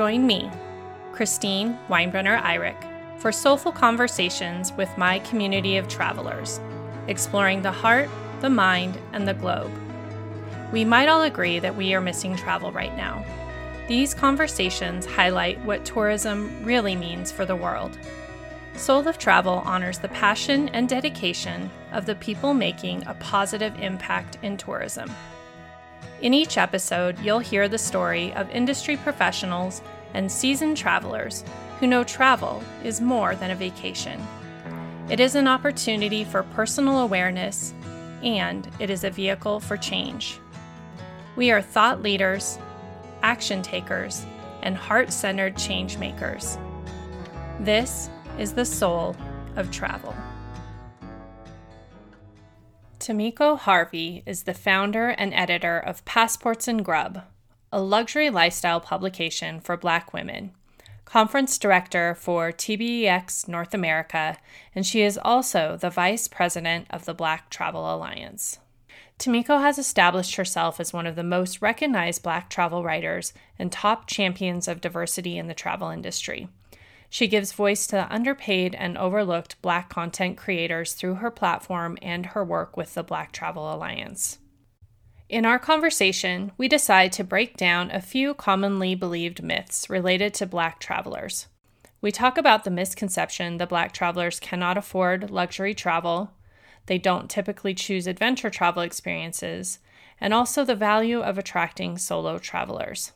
Join me, Christine Weinbrenner Eyrich, for soulful conversations with my community of travelers, exploring the heart, the mind, and the globe. We might all agree that we are missing travel right now. These conversations highlight what tourism really means for the world. Soul of Travel honors the passion and dedication of the people making a positive impact in tourism. In each episode, you'll hear the story of industry professionals and seasoned travelers who know travel is more than a vacation. It is an opportunity for personal awareness, and it is a vehicle for change. We are thought leaders, action takers, and heart centered change makers. This is the soul of travel. Tamiko Harvey is the founder and editor of Passports and Grub, a luxury lifestyle publication for Black women, conference director for TBEX North America, and she is also the vice president of the Black Travel Alliance. Tamiko has established herself as one of the most recognized Black travel writers and top champions of diversity in the travel industry. She gives voice to the underpaid and overlooked Black content creators through her platform and her work with the Black Travel Alliance. In our conversation, we decide to break down a few commonly believed myths related to Black travelers. We talk about the misconception that Black travelers cannot afford luxury travel, they don't typically choose adventure travel experiences, and also the value of attracting solo travelers.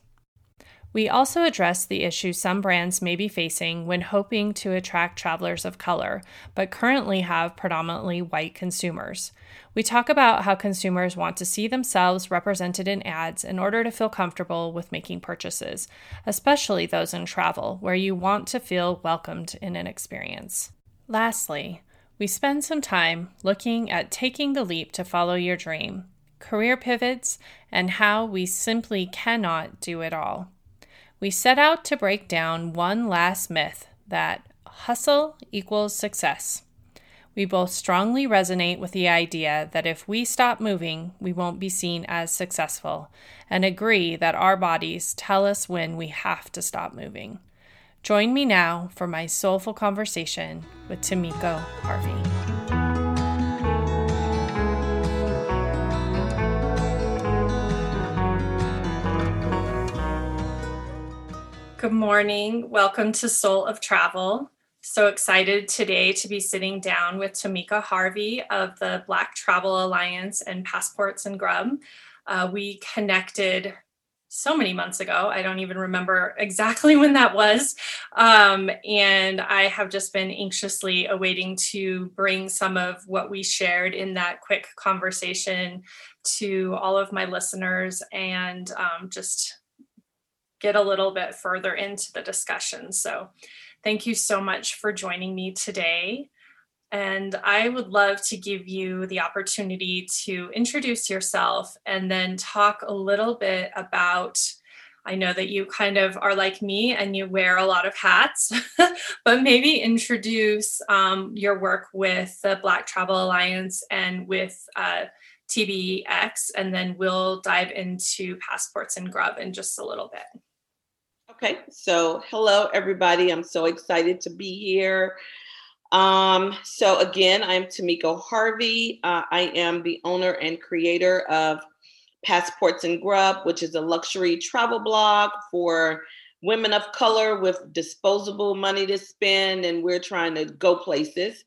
We also address the issue some brands may be facing when hoping to attract travelers of color, but currently have predominantly white consumers. We talk about how consumers want to see themselves represented in ads in order to feel comfortable with making purchases, especially those in travel, where you want to feel welcomed in an experience. Lastly, we spend some time looking at taking the leap to follow your dream, career pivots, and how we simply cannot do it all we set out to break down one last myth that hustle equals success. We both strongly resonate with the idea that if we stop moving, we won't be seen as successful, and agree that our bodies tell us when we have to stop moving. Join me now for my soulful conversation with Tamiko Harvey. Good morning. Welcome to Soul of Travel. So excited today to be sitting down with Tamiko Harvey of the Black Travel Alliance and Passports and Grub. Uh, we connected so many months ago. I don't even remember exactly when that was. Um, and I have just been anxiously awaiting to bring some of what we shared in that quick conversation to all of my listeners and um, just get a little bit further into the discussion. So, thank you so much for joining me today. And I would love to give you the opportunity to introduce yourself and then talk a little bit about. I know that you kind of are like me and you wear a lot of hats, but maybe introduce um, your work with the Black Travel Alliance and with uh, TBEX, and then we'll dive into passports and grub in just a little bit. Okay, so hello everybody. I'm so excited to be here. Um, so again, I'm Tamiko Harvey. Uh, I am the owner and creator of Passports and Grub, which is a luxury travel blog for women of color with disposable money to spend, and we're trying to go places.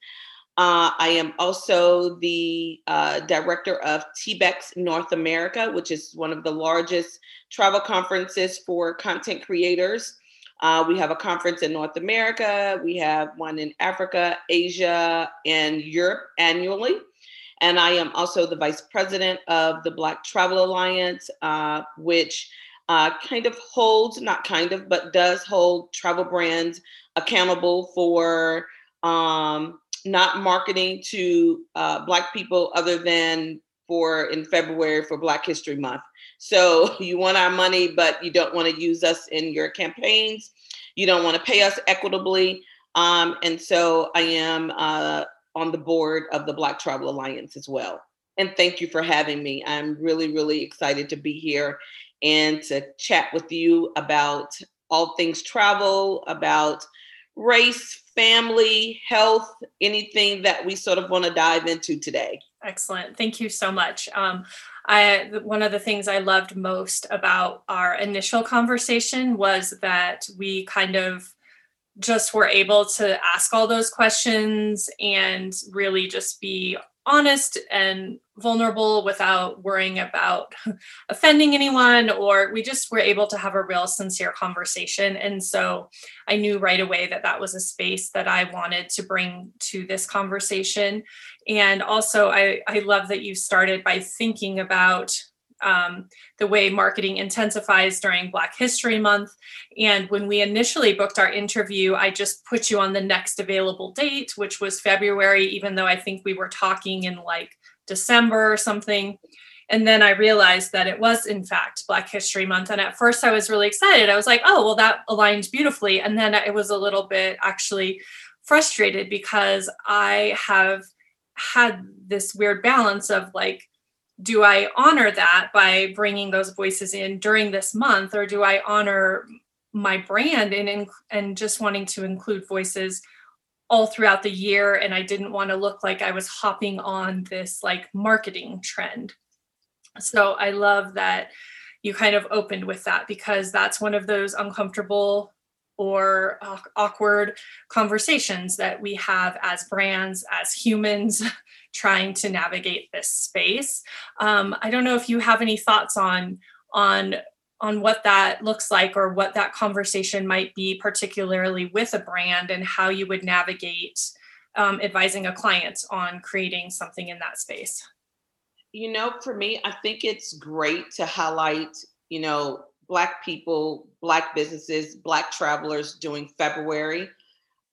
Uh, I am also the uh, director of TBEX North America, which is one of the largest travel conferences for content creators. Uh, we have a conference in North America, we have one in Africa, Asia, and Europe annually. And I am also the vice president of the Black Travel Alliance, uh, which uh, kind of holds, not kind of, but does hold travel brands accountable for um, not marketing to uh, Black people other than for in February for Black History Month. So you want our money, but you don't want to use us in your campaigns. You don't want to pay us equitably. Um, and so I am uh, on the board of the Black Travel Alliance as well. And thank you for having me. I'm really, really excited to be here and to chat with you about all things travel, about race, family, health, anything that we sort of want to dive into today. Excellent. Thank you so much. Um, I one of the things I loved most about our initial conversation was that we kind of just were able to ask all those questions and really just be honest and vulnerable without worrying about offending anyone or we just were able to have a real sincere conversation and so i knew right away that that was a space that i wanted to bring to this conversation and also i i love that you started by thinking about um, the way marketing intensifies during Black History Month. And when we initially booked our interview, I just put you on the next available date, which was February, even though I think we were talking in like December or something. And then I realized that it was, in fact, Black History Month. And at first I was really excited. I was like, oh, well, that aligns beautifully. And then it was a little bit actually frustrated because I have had this weird balance of like, do I honor that by bringing those voices in during this month, or do I honor my brand and and just wanting to include voices all throughout the year? And I didn't want to look like I was hopping on this like marketing trend. So I love that you kind of opened with that because that's one of those uncomfortable or awkward conversations that we have as brands, as humans, trying to navigate this space. Um, I don't know if you have any thoughts on on on what that looks like or what that conversation might be, particularly with a brand, and how you would navigate um, advising a client on creating something in that space. You know, for me, I think it's great to highlight, you know, Black people, Black businesses, Black travelers doing February.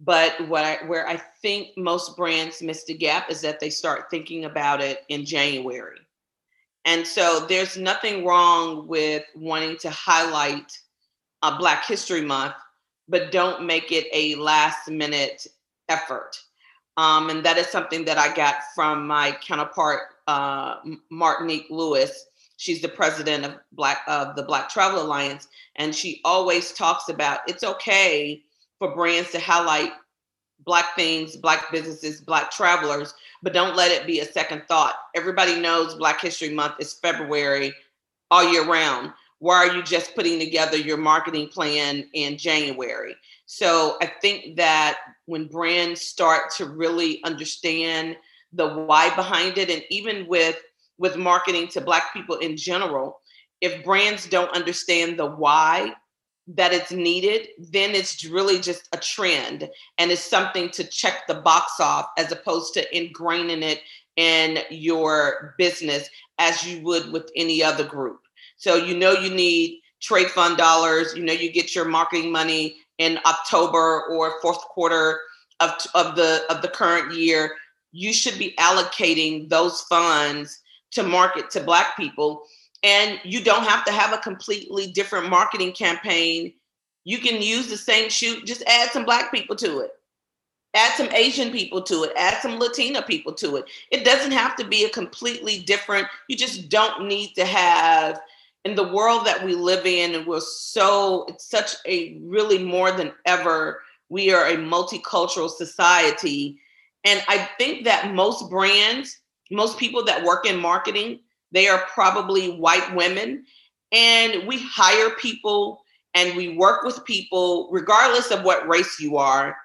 But what I, where I think most brands miss the gap is that they start thinking about it in January. And so there's nothing wrong with wanting to highlight a Black History Month, but don't make it a last minute effort. Um, and that is something that I got from my counterpart, uh, Martinique Lewis, She's the president of Black of the Black Travel Alliance, and she always talks about it's okay for brands to highlight black things, black businesses, black travelers, but don't let it be a second thought. Everybody knows Black History Month is February all year round. Why are you just putting together your marketing plan in January? So I think that when brands start to really understand the why behind it, and even with with marketing to Black people in general, if brands don't understand the why that it's needed, then it's really just a trend and it's something to check the box off as opposed to ingraining it in your business as you would with any other group. So you know you need trade fund dollars, you know you get your marketing money in October or fourth quarter of, of the of the current year, you should be allocating those funds to market to Black people. And you don't have to have a completely different marketing campaign. You can use the same shoot, just add some Black people to it, add some Asian people to it, add some Latina people to it. It doesn't have to be a completely different, you just don't need to have in the world that we live in and we're so it's such a really more than ever we are a multicultural society and i think that most brands most people that work in marketing, they are probably white women. And we hire people and we work with people, regardless of what race you are.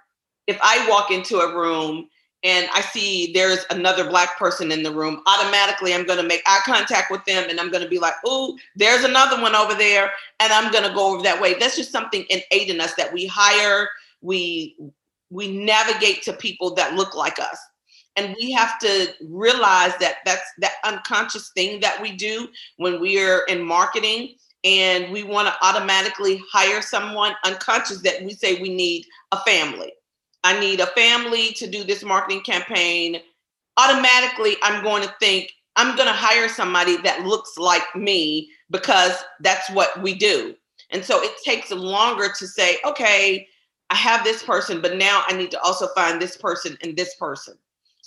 If I walk into a room and I see there's another black person in the room, automatically I'm going to make eye contact with them and I'm going to be like, oh, there's another one over there. And I'm going to go over that way. That's just something innate in us that we hire, we we navigate to people that look like us and we have to realize that that's that unconscious thing that we do when we are in marketing and we want to automatically hire someone unconscious that we say we need a family. I need a family to do this marketing campaign. Automatically i'm going to think i'm going to hire somebody that looks like me because that's what we do. And so it takes longer to say okay i have this person but now i need to also find this person and this person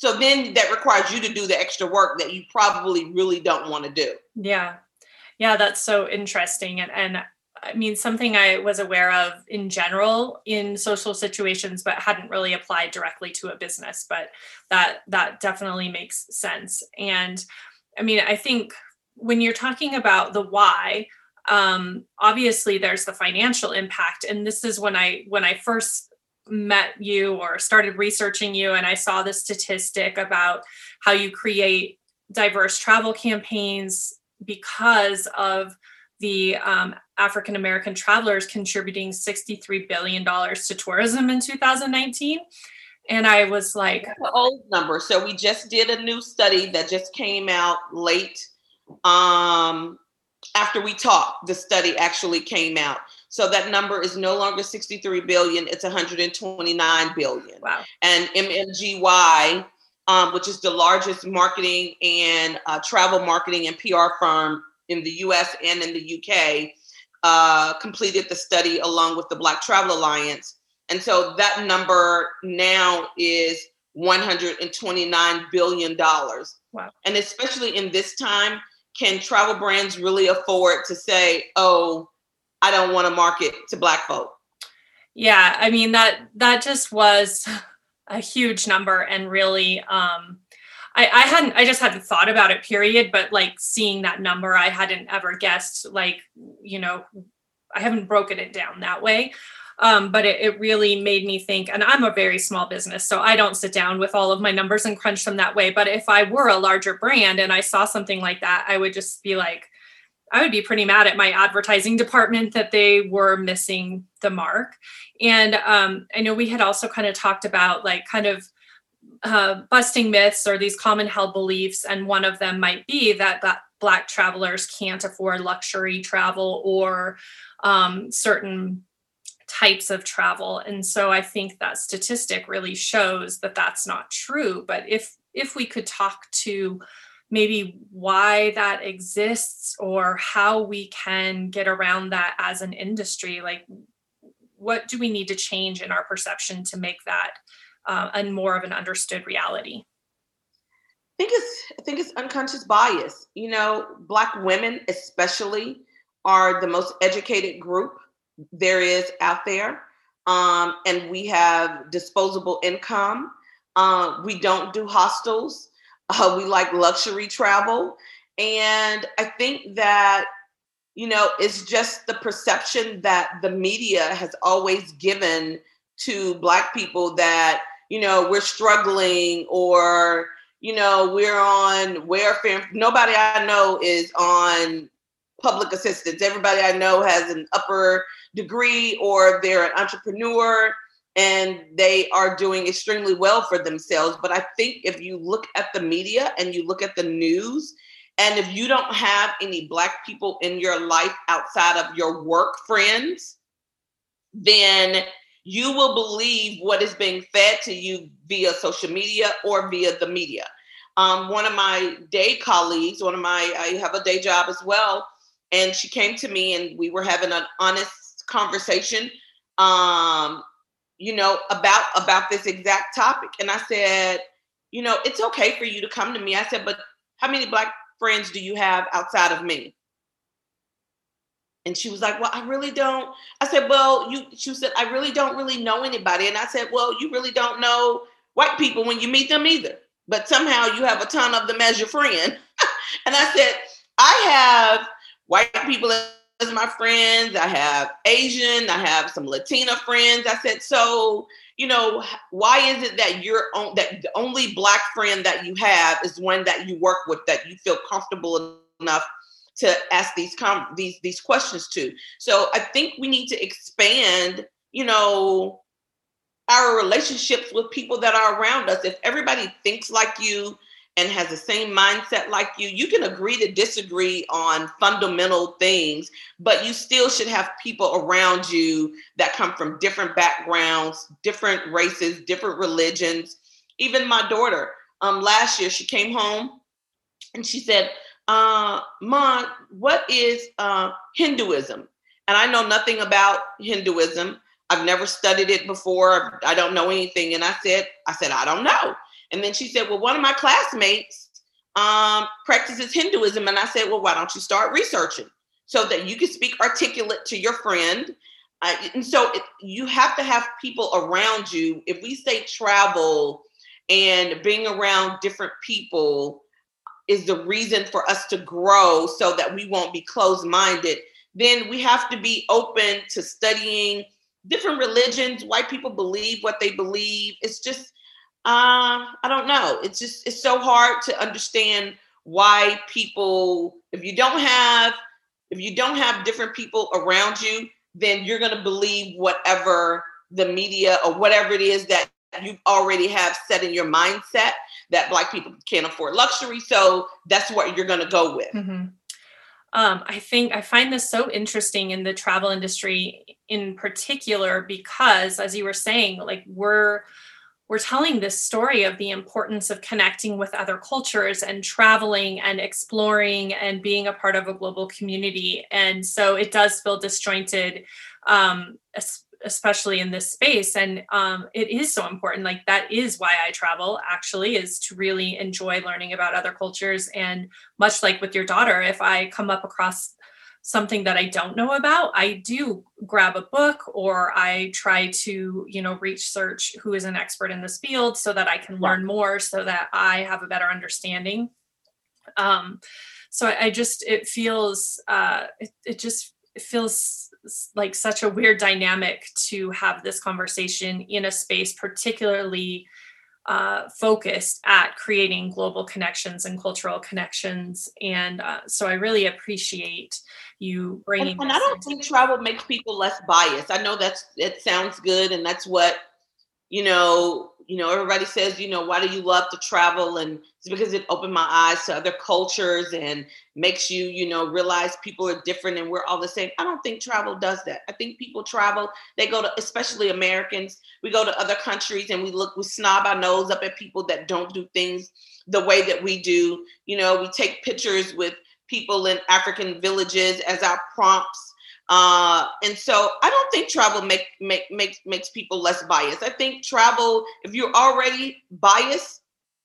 so then that requires you to do the extra work that you probably really don't want to do. Yeah. Yeah, that's so interesting. And and I mean, something I was aware of in general in social situations, but hadn't really applied directly to a business. But that that definitely makes sense. And I mean, I think when you're talking about the why, um, obviously there's the financial impact, and this is when I when I first met you or started researching you, and I saw the statistic about how you create diverse travel campaigns because of the um, African American travelers contributing $63 billion to tourism in 2019. And I was like, That's an old number. So we just did a new study that just came out late um, after we talked. The study actually came out. So that number is no longer 63 billion, it's 129 billion. Wow. And MMGY, um, which is the largest marketing and uh, travel marketing and PR firm in the US and in the UK uh, completed the study along with the Black Travel Alliance. And so that number now is $129 billion. Wow. And especially in this time, can travel brands really afford to say, oh, I don't want to market to Black folk? Yeah, I mean that that just was a huge number and really um I, I hadn't I just hadn't thought about it period but like seeing that number I hadn't ever guessed like you know I haven't broken it down that way um, but it, it really made me think and I'm a very small business so I don't sit down with all of my numbers and crunch them that way but if I were a larger brand and I saw something like that I would just be like I would be pretty mad at my advertising department that they were missing the mark and um, I know we had also kind of talked about like kind of uh, busting myths or these common held beliefs. And one of them might be that, Black travelers can't afford luxury travel or um, certain types of travel. And so I think that statistic really shows that that's not true. But if if we could talk to maybe why that exists or how we can get around that as an industry, like what do we need to change in our perception to make that uh, and more of an understood reality? I think it's I think it's unconscious bias. You know, black women especially are the most educated group there is out there. Um, and we have disposable income. Uh, we don't do hostels. Uh, we like luxury travel. And I think that, you know, it's just the perception that the media has always given to Black people that you know, we're struggling or, you know, we're on welfare. Nobody I know is on public assistance. Everybody I know has an upper degree or they're an entrepreneur and they are doing extremely well for themselves. But I think if you look at the media and you look at the news, and if you don't have any Black people in your life outside of your work friends, then you will believe what is being fed to you via social media or via the media. Um, one of my day colleagues, one of my, I have a day job as well, and she came to me and we were having an honest conversation, um, you know, about about this exact topic. And I said, you know, it's okay for you to come to me. I said, but how many black friends do you have outside of me? And she was like, Well, I really don't. I said, Well, you, she said, I really don't really know anybody. And I said, Well, you really don't know white people when you meet them either. But somehow you have a ton of them as your friend. and I said, I have white people as my friends. I have Asian. I have some Latina friends. I said, So, you know, why is it that you're on that the only black friend that you have is one that you work with that you feel comfortable enough to ask these com- these these questions to. So I think we need to expand, you know, our relationships with people that are around us. If everybody thinks like you and has the same mindset like you, you can agree to disagree on fundamental things, but you still should have people around you that come from different backgrounds, different races, different religions. Even my daughter, um, last year, she came home and she said, uh, Mom, what is uh, Hinduism? And I know nothing about Hinduism. I've never studied it before. I don't know anything. And I said, I said, I don't know. And then she said, Well, one of my classmates um, practices Hinduism. And I said, Well, why don't you start researching? so that you can speak articulate to your friend. Uh, and so it, you have to have people around you. If we say travel and being around different people is the reason for us to grow so that we won't be closed minded, then we have to be open to studying different religions. White people believe what they believe. It's just, uh, I don't know. It's just, it's so hard to understand why people, if you don't have, if you don't have different people around you, then you're going to believe whatever the media or whatever it is that you already have set in your mindset that black people can't afford luxury so that's what you're going to go with mm-hmm. um, i think i find this so interesting in the travel industry in particular because as you were saying like we're we're telling this story of the importance of connecting with other cultures and traveling and exploring and being a part of a global community. And so it does feel disjointed um, especially in this space. And um, it is so important. Like that is why i travel actually is to really enjoy learning about other cultures. And much like with your daughter if i come up across something that i don't know about i do grab a book or i try to you know research who is an expert in this field so that i can learn more so that i have a better understanding. Um, so I, I just it feels uh, it, it just it feels like such a weird dynamic to have this conversation in a space particularly uh, focused at creating global connections and cultural connections. And uh, so i really appreciate you bringing and, and i don't think travel makes people less biased. I know that's it sounds good and that's what you know you know, everybody says, you know, why do you love to travel? And it's because it opened my eyes to other cultures and makes you, you know, realize people are different and we're all the same. I don't think travel does that. I think people travel, they go to, especially Americans, we go to other countries and we look, we snob our nose up at people that don't do things the way that we do. You know, we take pictures with people in African villages as our prompts uh, and so I don't think travel make, make makes makes people less biased. I think travel, if you're already biased,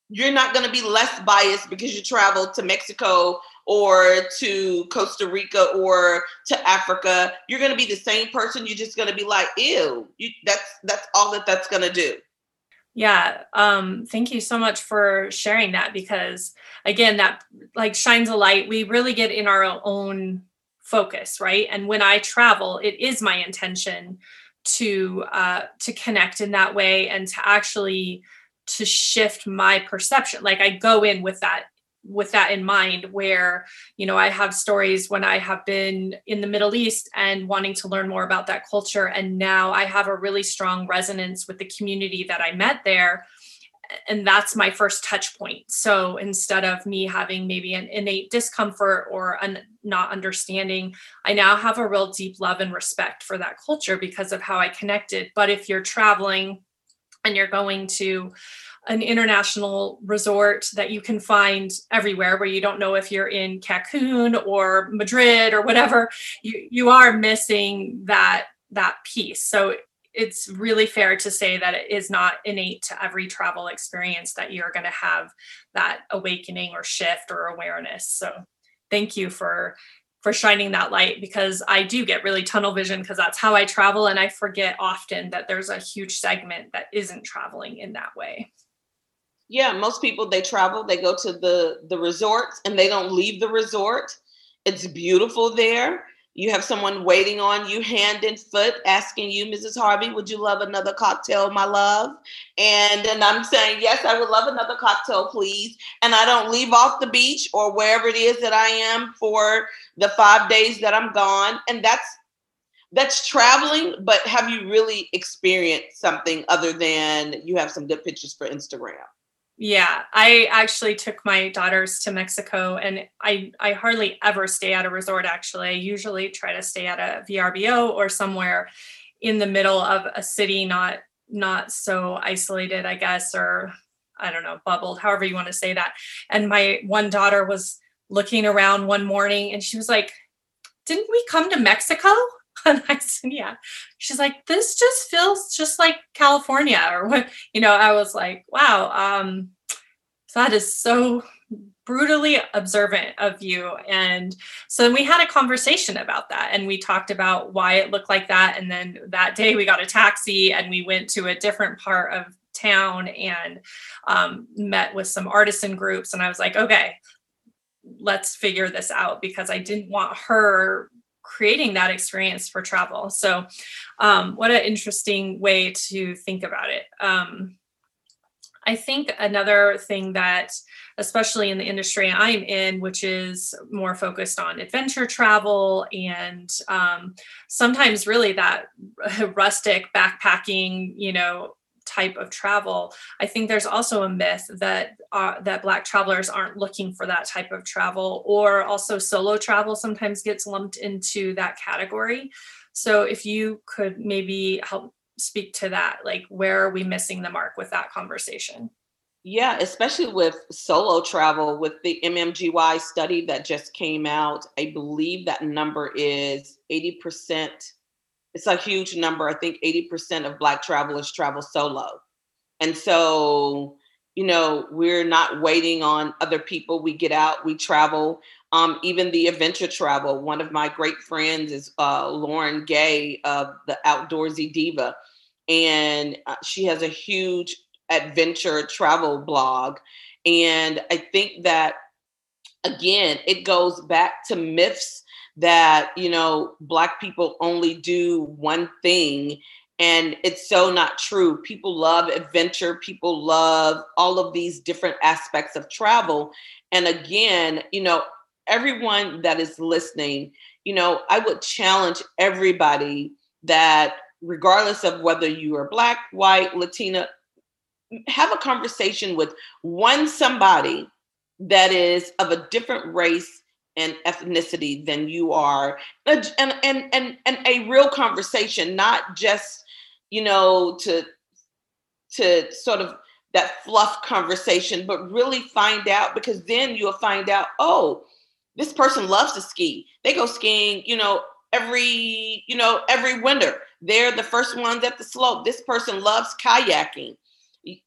you're not going to be less biased because you travel to Mexico or to Costa Rica or to Africa. You're going to be the same person. You're just going to be like, ew. You, that's that's all that that's going to do. Yeah. Um, thank you so much for sharing that because again, that like shines a light. We really get in our own focus right? And when i travel it is my intention to uh, to connect in that way and to actually to shift my perception. Like i go in with that with that in mind where you know i have stories when i have been in the middle east and wanting to learn more about that culture. And now i have a really strong resonance with the community that i met there and that's my first touch point. So instead of me having maybe an innate discomfort or not understanding i now have a real deep love and respect for that culture because of how i connected. But if you're traveling and you're going to an international resort that you can find everywhere where you don't know if you're in Cancun or Madrid or whatever you you are missing that that piece. So it's really fair to say that it is not innate to every travel experience that you're going to have that awakening or shift or awareness. So thank you for for shining that light because i do get really tunnel vision because that's how i travel and i forget often that there's a huge segment that isn't traveling in that way. Yeah most people they travel they go to the the resorts and they don't leave the resort. It's beautiful there you have someone waiting on you hand and foot asking you mrs harvey would you love another cocktail my love? And then i'm saying yes i would love another cocktail please. And i don't leave off the beach or wherever it is that i am for the five days that i'm gone. And that's that's traveling but have you really experienced something other than you have some good pictures for instagram yeah, I actually took my daughters to Mexico and I I hardly ever stay at a resort actually. I usually try to stay at a VRBO or somewhere in the middle of a city not not so isolated, I guess or I don't know, bubbled, however you want to say that. And my one daughter was looking around one morning and she was like, "Didn't we come to Mexico?" And I said, yeah. She's like, this just feels just like California or what, you know, I was like, wow. Um, so that is so brutally observant of you. And so then we had a conversation about that and we talked about why it looked like that. And then that day we got a taxi and we went to a different part of town and um, met with some artisan groups. And I was like, okay, let's figure this out because I didn't want her creating that experience for travel. So, um, what an interesting way to think about it. Um, I think another thing that, especially in the industry I'm in, which is more focused on adventure travel and um, sometimes really that rustic backpacking, you know, type of travel. I think there's also a myth that uh, that Black travelers aren't looking for that type of travel, or also solo travel sometimes gets lumped into that category. So if you could maybe help speak to that, like where are we missing the mark with that conversation? Yeah, especially with solo travel, with the MMGY study that just came out, I believe that number is 80% it's a huge number. I think 80% of Black travelers travel solo. And so, you know, we're not waiting on other people. We get out, we travel. Um, even the adventure travel. One of my great friends is uh, Lauren Gay of the Outdoorsy Diva. And uh, she has a huge adventure travel blog. And I think that, again, it goes back to myths that you know black people only do one thing and it's so not true. People love adventure people love all of these different aspects of travel and again you know everyone that is listening you know i would challenge everybody that regardless of whether you are black white latina have a conversation with one somebody that is of a different race and ethnicity than you are. And and and and a real conversation not just you know to to sort of that fluff conversation but really find out because then you'll find out oh this person loves to ski. They go skiing you know every you know every winter. They're the first ones at the slope. This person loves kayaking.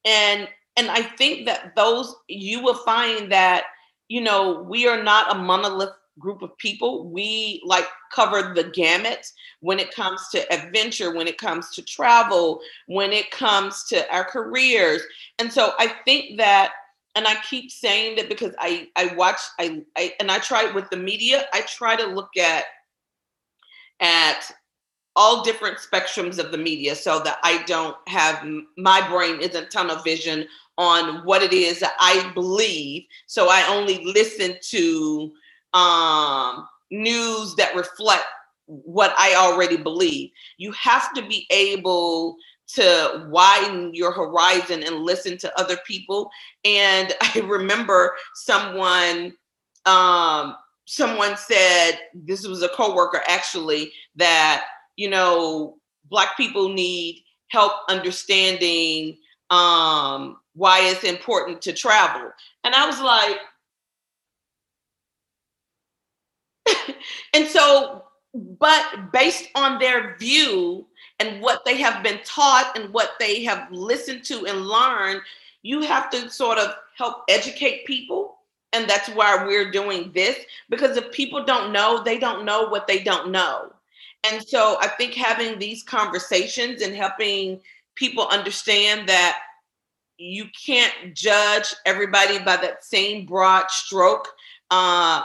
And and i think that those you will find that you know, we are not a monolith group of people. We like cover the gamut when it comes to adventure, when it comes to travel, when it comes to our careers. And so I think that and I keep saying that because I I watch I, I and I try with the media, I try to look at at all different spectrums of the media so that I don't have my brain isn't tunnel vision on what it is that I believe. So I only listen to um, news that reflect what I already believe. You have to be able to widen your horizon and listen to other people. And I remember someone um, someone said this was a coworker actually that you know black people need help understanding um, why it's important to travel. And I was like, and so, but based on their view and what they have been taught and what they have listened to and learned, you have to sort of help educate people. And that's why we're doing this because if people don't know, they don't know what they don't know. And so I think having these conversations and helping people understand that you can't judge everybody by that same broad stroke. Uh,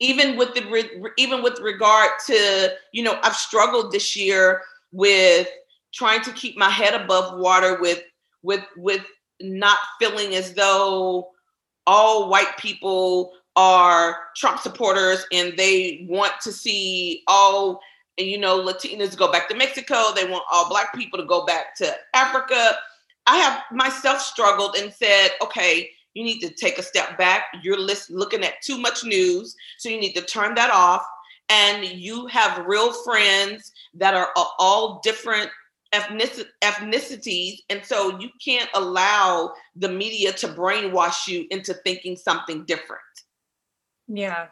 even with the even with regard to you know I've struggled this year with trying to keep my head above water with with with not feeling as though all white people are Trump supporters and they want to see all you know Latinas go back to Mexico. They want all black people to go back to Africa. I have myself struggled and said, okay, you need to take a step back. You're list, looking at too much news, so you need to turn that off. And you have real friends that are all different ethnicities, and so you can't allow the media to brainwash you into thinking something different. Yeah,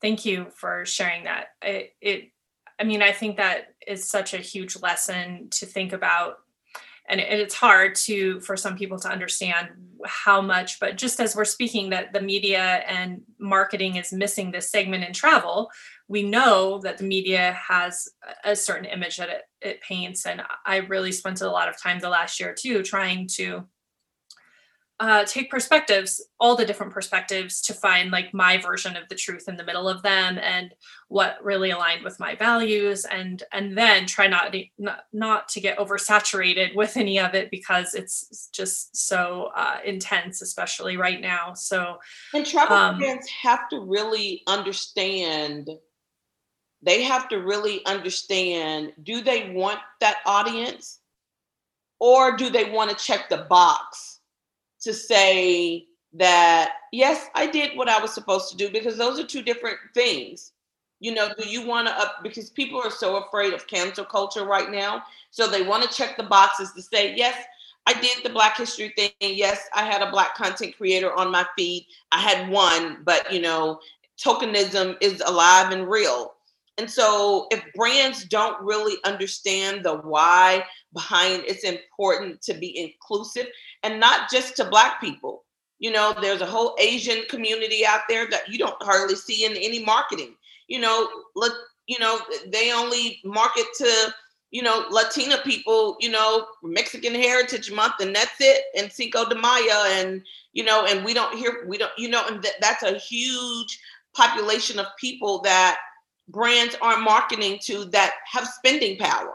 thank you for sharing that. It, it I mean, I think that is such a huge lesson to think about. And it's hard to for some people to understand how much but just as we're speaking that the media and marketing is missing this segment in travel we know that the media has a certain image that it, it paints. And i really spent a lot of time the last year too trying to uh, take perspectives, all the different perspectives to find like my version of the truth in the middle of them and what really aligned with my values and and then try not to, not, not to get oversaturated with any of it because it's just so uh, intense, especially right now. So and travel um, fans have to really understand they have to really understand do they want that audience or do they want to check the box to say that yes i did what i was supposed to do because those are two different things. You know do you want to up because people are so afraid of cancel culture right now so they want to check the boxes to say yes i did the black history thing. Yes i had a black content creator on my feed. I had one but you know tokenism is alive and real. And so if brands don't really understand the why behind it's important to be inclusive and not just to black people. You know there's a whole asian community out there that you don't hardly see in any marketing. You know look you know they only market to you know latina people you know mexican heritage month and that's it and cinco de mayo and you know and we don't hear we don't you know and th- that's a huge population of people that brands aren't marketing to that have spending power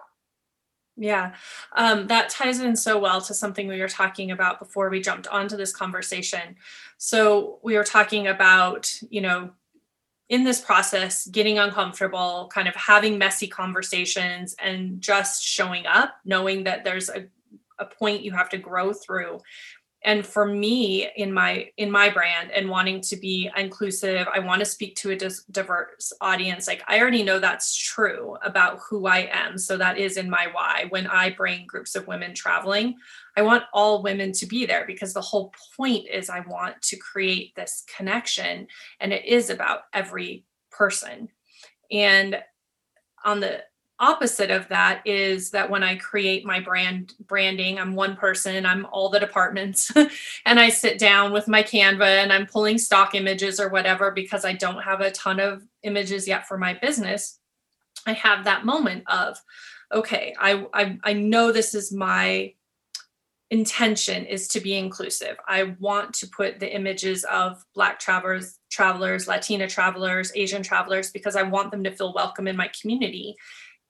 yeah, um, that ties in so well to something we were talking about before we jumped onto this conversation. So, we were talking about, you know, in this process, getting uncomfortable, kind of having messy conversations, and just showing up, knowing that there's a, a point you have to grow through and for me in my in my brand and wanting to be inclusive i want to speak to a diverse audience. Like i already know that's true about who i am so that is in my why. When i bring groups of women traveling i want all women to be there because the whole point is i want to create this connection and it is about every person. And on the opposite of that is that when I create my brand branding, I'm one person, I'm all the departments, and I sit down with my Canva and I'm pulling stock images or whatever because I don't have a ton of images yet for my business. I have that moment of, okay, I I, I know this is my intention is to be inclusive. I want to put the images of black travelers, travelers, Latina travelers, Asian travelers because I want them to feel welcome in my community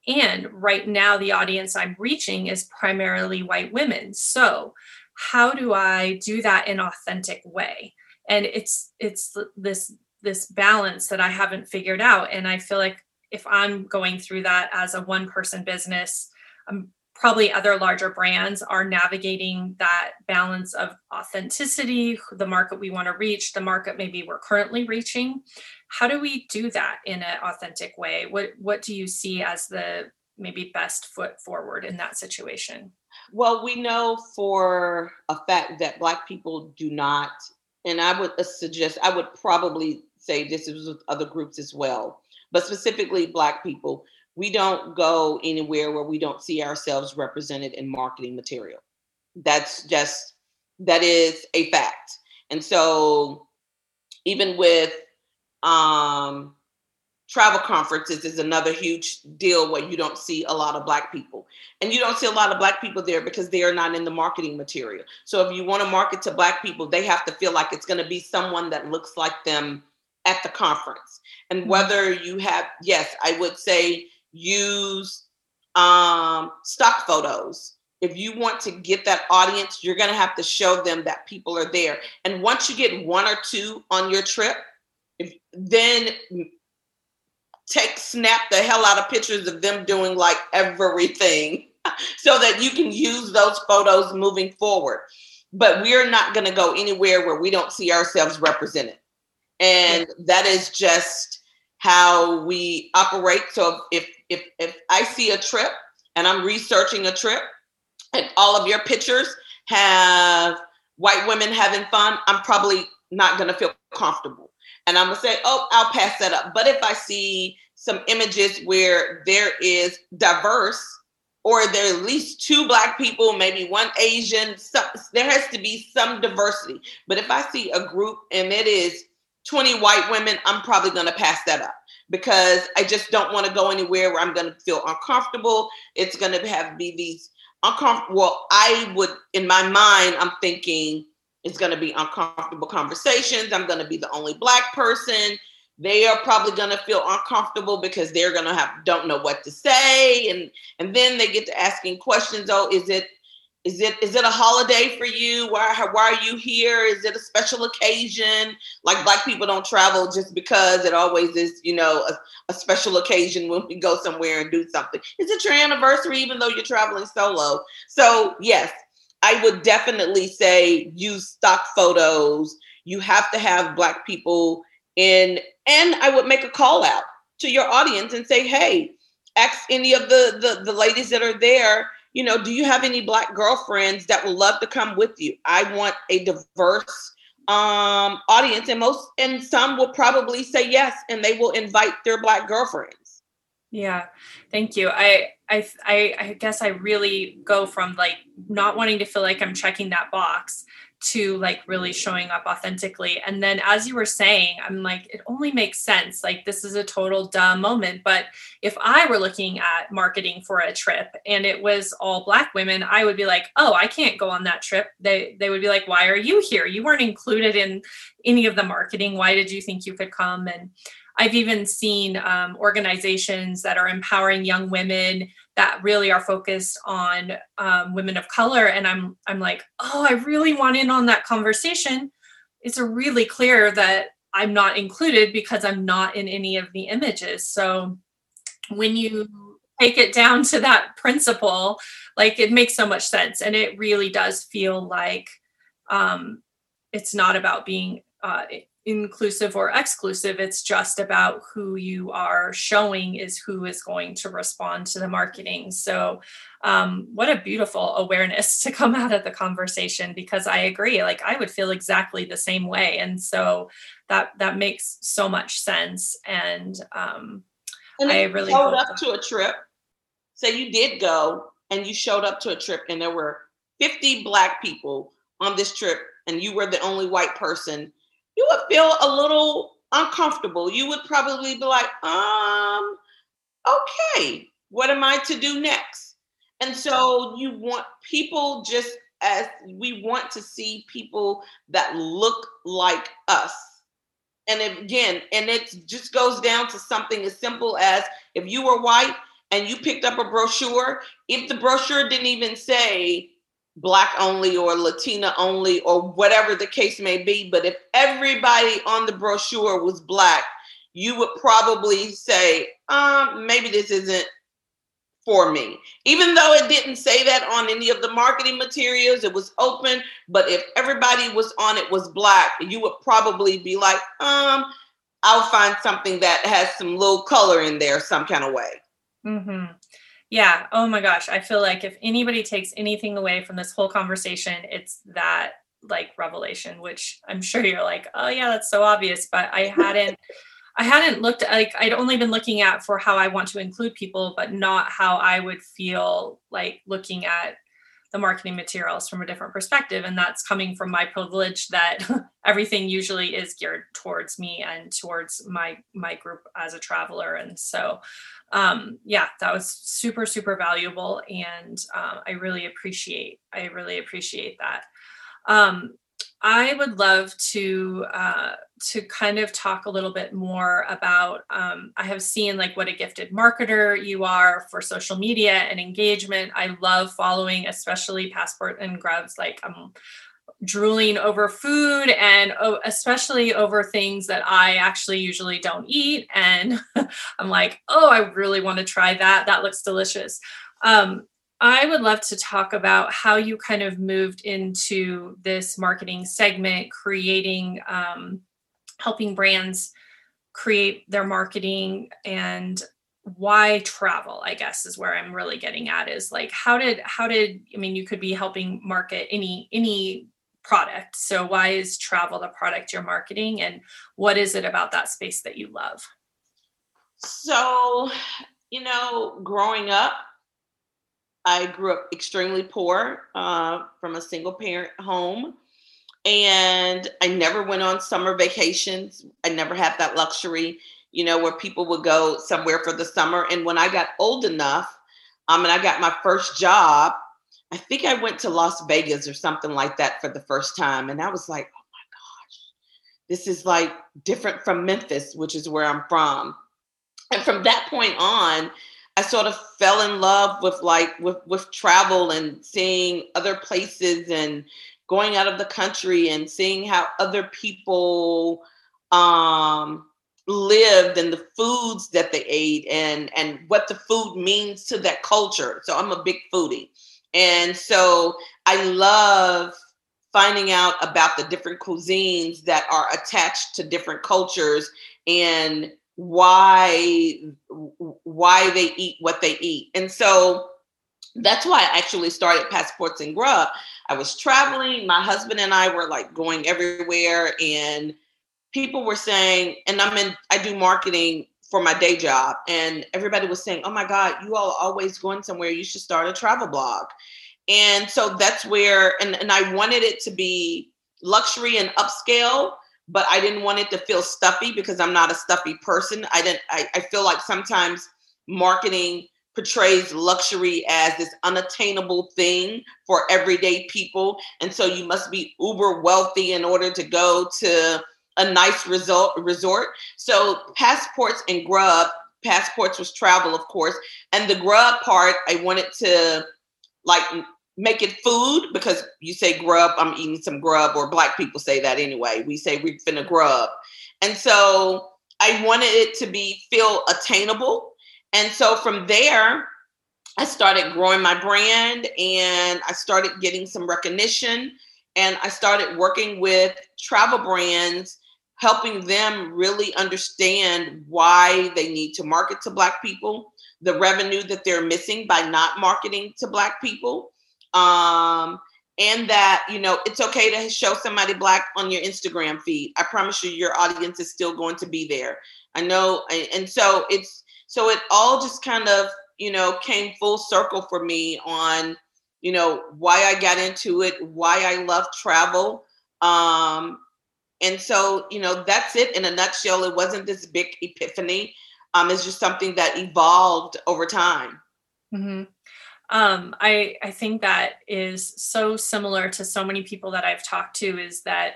and right now, the audience I'm reaching is primarily white women. So, how do I do that in authentic way? And it's it's this this balance that I haven't figured out. And I feel like if I'm going through that as a one person business, I'm probably other larger brands are navigating that balance of authenticity, the market we want to reach, the market maybe we're currently reaching. How do we do that in an authentic way? What what do you see as the maybe best foot forward in that situation? Well, we know for a fact that Black people do not, and I would uh, suggest, I would probably say this is with other groups as well, but specifically Black people, we don't go anywhere where we don't see ourselves represented in marketing material. That's just, that is a fact. And so even with um, travel conferences is another huge deal where you don't see a lot of black people and you don't see a lot of black people there because they are not in the marketing material so if you want to market to black people they have to feel like it's going to be someone that looks like them at the conference and mm-hmm. whether you have yes i would say use um, stock photos. If you want to get that audience, you're going to have to show them that people are there. And once you get one or two on your trip, then take snap the hell out of pictures of them doing like everything so that you can use those photos moving forward. But we're not going to go anywhere where we don't see ourselves represented. And that is just how we operate. So if if if I see a trip and I'm researching a trip and all of your pictures have white women having fun, I'm probably not going to feel comfortable. And I'm to say, "Oh, I'll pass that up." But if I see some images where there is diverse or there are at least two black people, maybe one Asian. There has to be some diversity. But if I see a group and it is 20 white women, I'm probably to pass that up because I just don't want to go anywhere where I'm to feel uncomfortable. It's to have be these uncomfortable. Well, I would, in my mind, I'm thinking it's going to be uncomfortable conversations. I'm going to be the only black person. They are probably going to feel uncomfortable because they're going to have don't know what to say. And and then they get to asking questions oh is it is it is it a holiday for you? Why why are you here? Is it a special occasion? Like black people don't travel just because it always is you know a, a special occasion when we go somewhere and do something. Is it your anniversary even though you're traveling solo. So yes i would definitely say use stock photos you have to have black people in and I would make a call out to your audience and say, hey, ask any of the, the, the ladies that are there, you know, do you have any black girlfriends that would love to come with you? I want a diverse um audience and most and some will probably say yes and they will invite their black girlfriends yeah thank you i i i, guess i really go from like not wanting to feel like i'm checking that box to like really showing up authentically. And then as you were saying, I'm like, it only makes sense. Like this is a total dumb moment. But if I were looking at marketing for a trip and it was all black women, I would be like, oh, I can't go on that trip. They they would be like, why are you here? You weren't included in any of the marketing. Why did you think you could come? And I've even seen um, organizations that are empowering young women that really are focused on um, women of color and i'm i'm like oh i really want in on that conversation. It's really clear that i'm not included because i'm not in any of the images. So when you take it down to that principle like it makes so much sense and it really does feel like um, it's not about being uh, inclusive or exclusive it's just about who you are showing is who is going to respond to the marketing. So um, what a beautiful awareness to come out of the conversation because i agree like i would feel exactly the same way and so that that makes so much sense and um and i really showed up that- to a trip say you did go and you showed up to a trip and there were 50 black people on this trip and you were the only white person you would feel a little uncomfortable. You would probably be like, um, okay, what am I to do next? And so you want people just as we want to see people that look like us. And again, and it just goes down to something as simple as if you were white and you picked up a brochure, if the brochure didn't even say black only or latina only or whatever the case may be but if everybody on the brochure was black you would probably say um, maybe this isn't for me even though it didn't say that on any of the marketing materials it was open but if everybody was on it was black you would probably be like um i'll find something that has some little color in there some kind of way mm-hmm. Yeah. Oh my gosh. I feel like if anybody takes anything away from this whole conversation, it's that like revelation, which I'm sure you're like, oh yeah, that's so obvious. But I hadn't I hadn't looked like I'd only been looking at for how I want to include people, but not how I would feel like looking at the marketing materials from a different perspective. And that's coming from my privilege that everything usually is geared towards me and towards my my group as a traveler. And so um, yeah, that was super, super valuable. And um, I really appreciate, I really appreciate that. Um, I would love to uh, to kind of talk a little bit more about. Um, I have seen like what a gifted marketer you are for social media and engagement. I love following, especially Passport and Grubs. Like I'm drooling over food and oh, especially over things that I actually usually don't eat. And I'm like, oh, I really want to try that. That looks delicious. Um, I would love to talk about how you kind of moved into this marketing segment, creating, um, helping brands create their marketing and why travel i guess is where i'm really getting at is like how did how did i mean you could be helping market any any product. So, why is travel the product you're marketing, and what is it about that space that you love? So, you know, growing up, I grew up extremely poor uh, from a single parent home. And I never went on summer vacations. I never had that luxury, you know, where people would go somewhere for the summer. And when I got old enough, um, and I got my first job, I think I went to Las Vegas or something like that for the first time. And I was like, oh my gosh, this is like different from Memphis, which is where I'm from. And from that point on, I sort of fell in love with like with with travel and seeing other places and going out of the country and seeing how other people um lived and the foods that they ate and and what the food means to that culture. So I'm a big foodie. And so I love finding out about the different cuisines that are attached to different cultures and why why they eat what they eat. And so that's why I actually started Passports and Grub. I was traveling, my husband and I were like going everywhere and people were saying and I'm in I do marketing for my day job and everybody was saying oh my god you all always going somewhere. You should start a travel blog. And so that's where and, and i wanted it to be luxury and upscale but i didn't want it to feel stuffy because i'm not a stuffy person. I didn't i, I feel like sometimes marketing portrays luxury as this unattainable thing for everyday people and so you must be uber wealthy in order to go to a nice result resort. So passports and grub, passports was travel, of course, and the grub part, I wanted to like make it food because you say grub, I'm eating some grub, or black people say that anyway. We say we're finna grub. And so I wanted it to be feel attainable. And so from there, I started growing my brand and I started getting some recognition. And I started working with travel brands helping them really understand why they need to market to Black people, the revenue that they're missing by not marketing to Black people. Um, and that you know it's okay to show somebody black on your instagram feed. I promise you your audience is still going to be there. I know and so it's so it all just kind of you know came full circle for me on you know why i got into it why i love travel um and so, you know, that's it in a nutshell. It wasn't this big epiphany. Um, it's just something that evolved over time. Mm-hmm. Um, I I think that is so similar to so many people that I've talked to. Is that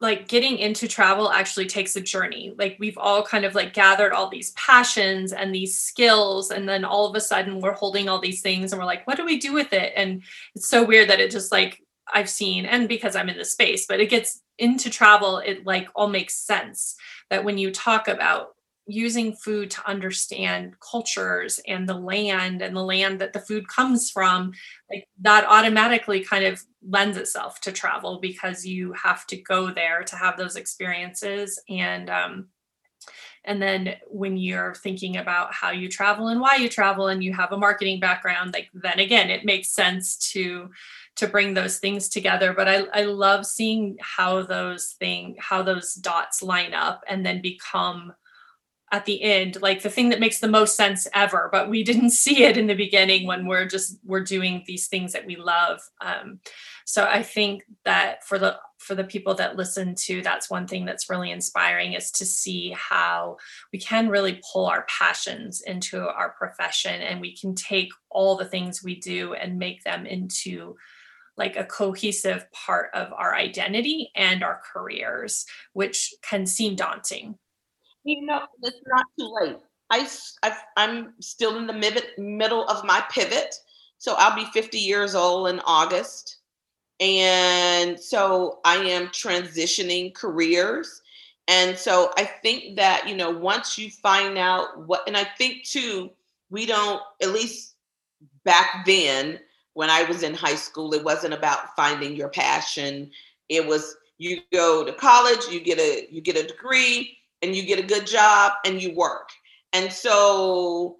like getting into travel actually takes a journey. Like we've all kind of like gathered all these passions and these skills, and then all of a sudden we're holding all these things, and we're like, what do we do with it? And it's so weird that it just like I've seen, and because I'm in the space, but it gets into travel, it like all makes sense that when you talk about using food to understand cultures and the land and the land that the food comes from, like that automatically kind of lends itself to travel because you have to go there to have those experiences. And um, and then when you're thinking about how you travel and why you travel and you have a marketing background, like then again, it makes sense to to bring those things together but I, I love seeing how those thing how those dots line up and then become at the end like the thing that makes the most sense ever but we didn't see it in the beginning when we're just we're doing these things that we love um, so i think that for the for the people that listen to that's one thing that's really inspiring is to see how we can really pull our passions into our profession and we can take all the things we do and make them into like a cohesive part of our identity and our careers, which can seem daunting. You know, it's not too late. I, I am still in the mid, middle of my pivot, so I'll be 50 years old in August, and so I am transitioning careers. And so I think that, you know, once you find out what, and I think too, we don't, at least back then, when I was in high school, it wasn't about finding your passion. It was you go to college, you get a you get a degree, and you get a good job, and you work. And so,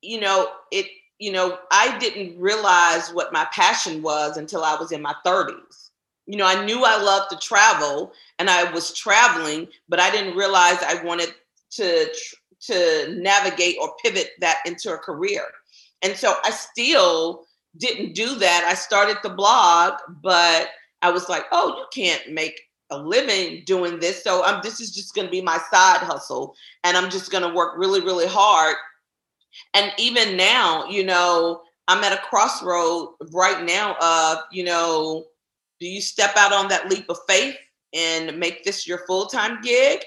you know, it you know, I didn't realize what my passion was until I was in my 30s. You know, I knew I loved to travel and I was traveling, but I didn't realize I wanted to to navigate or pivot that into a career. And so I still didn't do that. I started the blog, but I was like, oh, you can't make a living doing this. So I'm this is just going to be my side hustle and I'm just going to work really really hard. And even now, you know, I'm at a crossroad right now of, you know, do you step out on that leap of faith and make this your full-time gig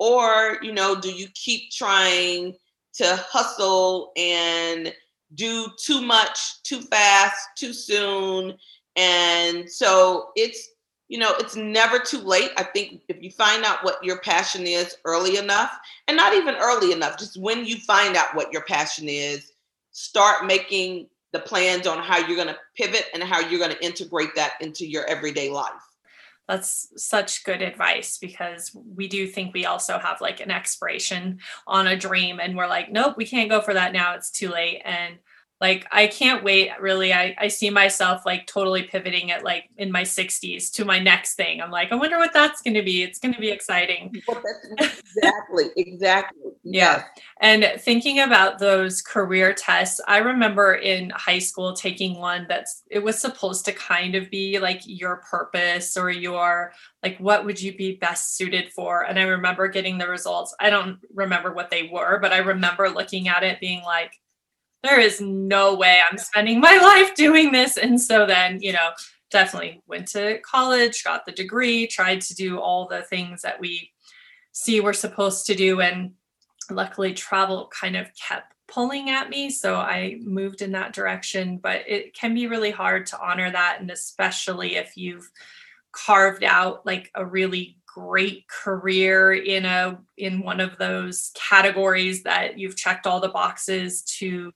or, you know, do you keep trying to hustle and do too much too fast too soon and so it's you know it's never too late. I think if you find out what your passion is early enough and not even early enough just when you find out what your passion is start making the plans on how you're going to pivot and how you're going to integrate that into your everyday life. That's such good advice because we do think we also have like an expiration on a dream and we're like nope we can't go for that now it's too late and like i can't wait really. I, I see myself like totally pivoting at like in my 60s to my next thing. I'm like i wonder what that's going to be. It's going to be exciting. Exactly exactly. Yeah. And thinking about those career tests i remember in high school taking one that's it was supposed to kind of be like your purpose or your like what would you be best suited for? And i remember getting the results. I don't remember what they were but i remember looking at it being like there is no way I'm spending my life doing this. And so then, you know, definitely went to college, got the degree, tried to do all the things that we see we're supposed to do. And luckily, travel kind of kept pulling at me. So I moved in that direction. But it can be really hard to honor that. And especially if you've carved out like a really great career in a in one of those categories that you've checked all the boxes to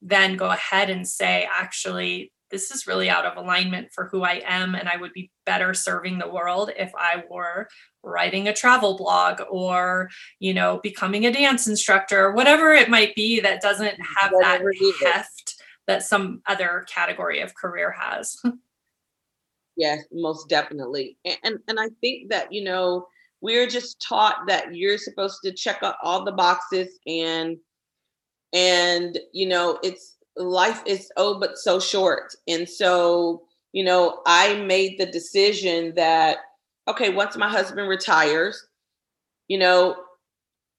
then go ahead and say, actually, this is really out of alignment for who I am, and I would be better serving the world if I were writing a travel blog or, you know, becoming a dance instructor, or whatever it might be that doesn't have whatever that heft that some other category of career has. yes, most definitely. And, and and I think that, you know, we're just taught that you're supposed to check out all the boxes and and you know it's life is oh but so short. And so you know i made the decision that okay once my husband retires you know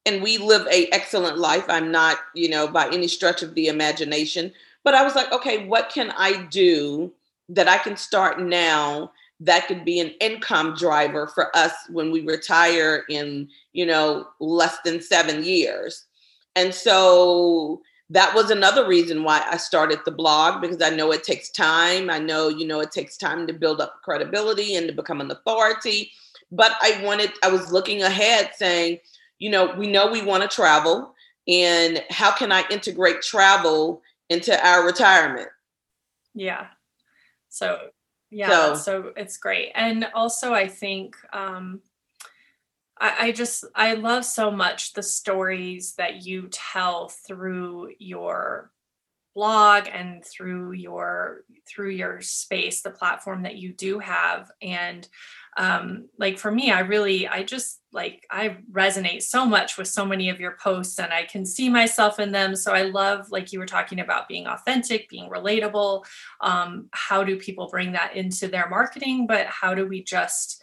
and we live a excellent life i'm not you know by any stretch of the imagination but i was like okay what can i do that i can start now that could be an income driver for us when we retire in you know less than 7 years and so that was another reason why I started the blog because I know it takes time. I know, you know, it takes time to build up credibility and to become an authority. But I wanted, I was looking ahead saying, you know, we know we want to travel. And how can I integrate travel into our retirement? Yeah. So, yeah, so, so it's great. And also, I think, um, I, I just I love so much the stories that you tell through your blog and through your through your space the platform that you do have. And um like for me i really i just like i resonate so much with so many of your posts and i can see myself in them. So i love like you were talking about being authentic being relatable um how do people bring that into their marketing? But how do we just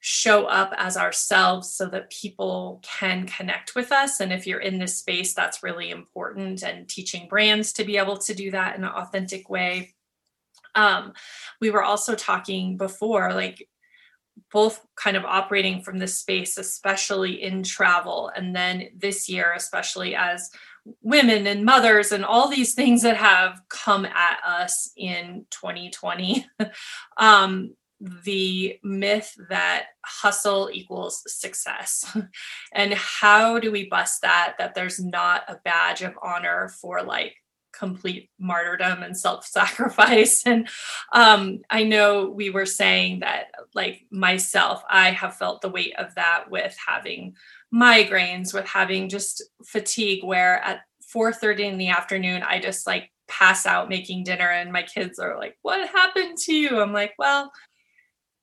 show up as ourselves so that people can connect with us. And if you're in this space, that's really important and teaching brands to be able to do that in an authentic way. Um, we were also talking before, like both kind of operating from this space, especially in travel. And then this year, especially as women and mothers and all these things that have come at us in 2020. um, the myth that hustle equals success. And how do we bust that that there's not a badge of honor for like complete martyrdom and self-sacrifice? And um, i know we were saying that like myself i have felt the weight of that with having migraines with having just fatigue where at 4.30 in the afternoon i just like pass out making dinner and my kids are like what happened to you? I'm like well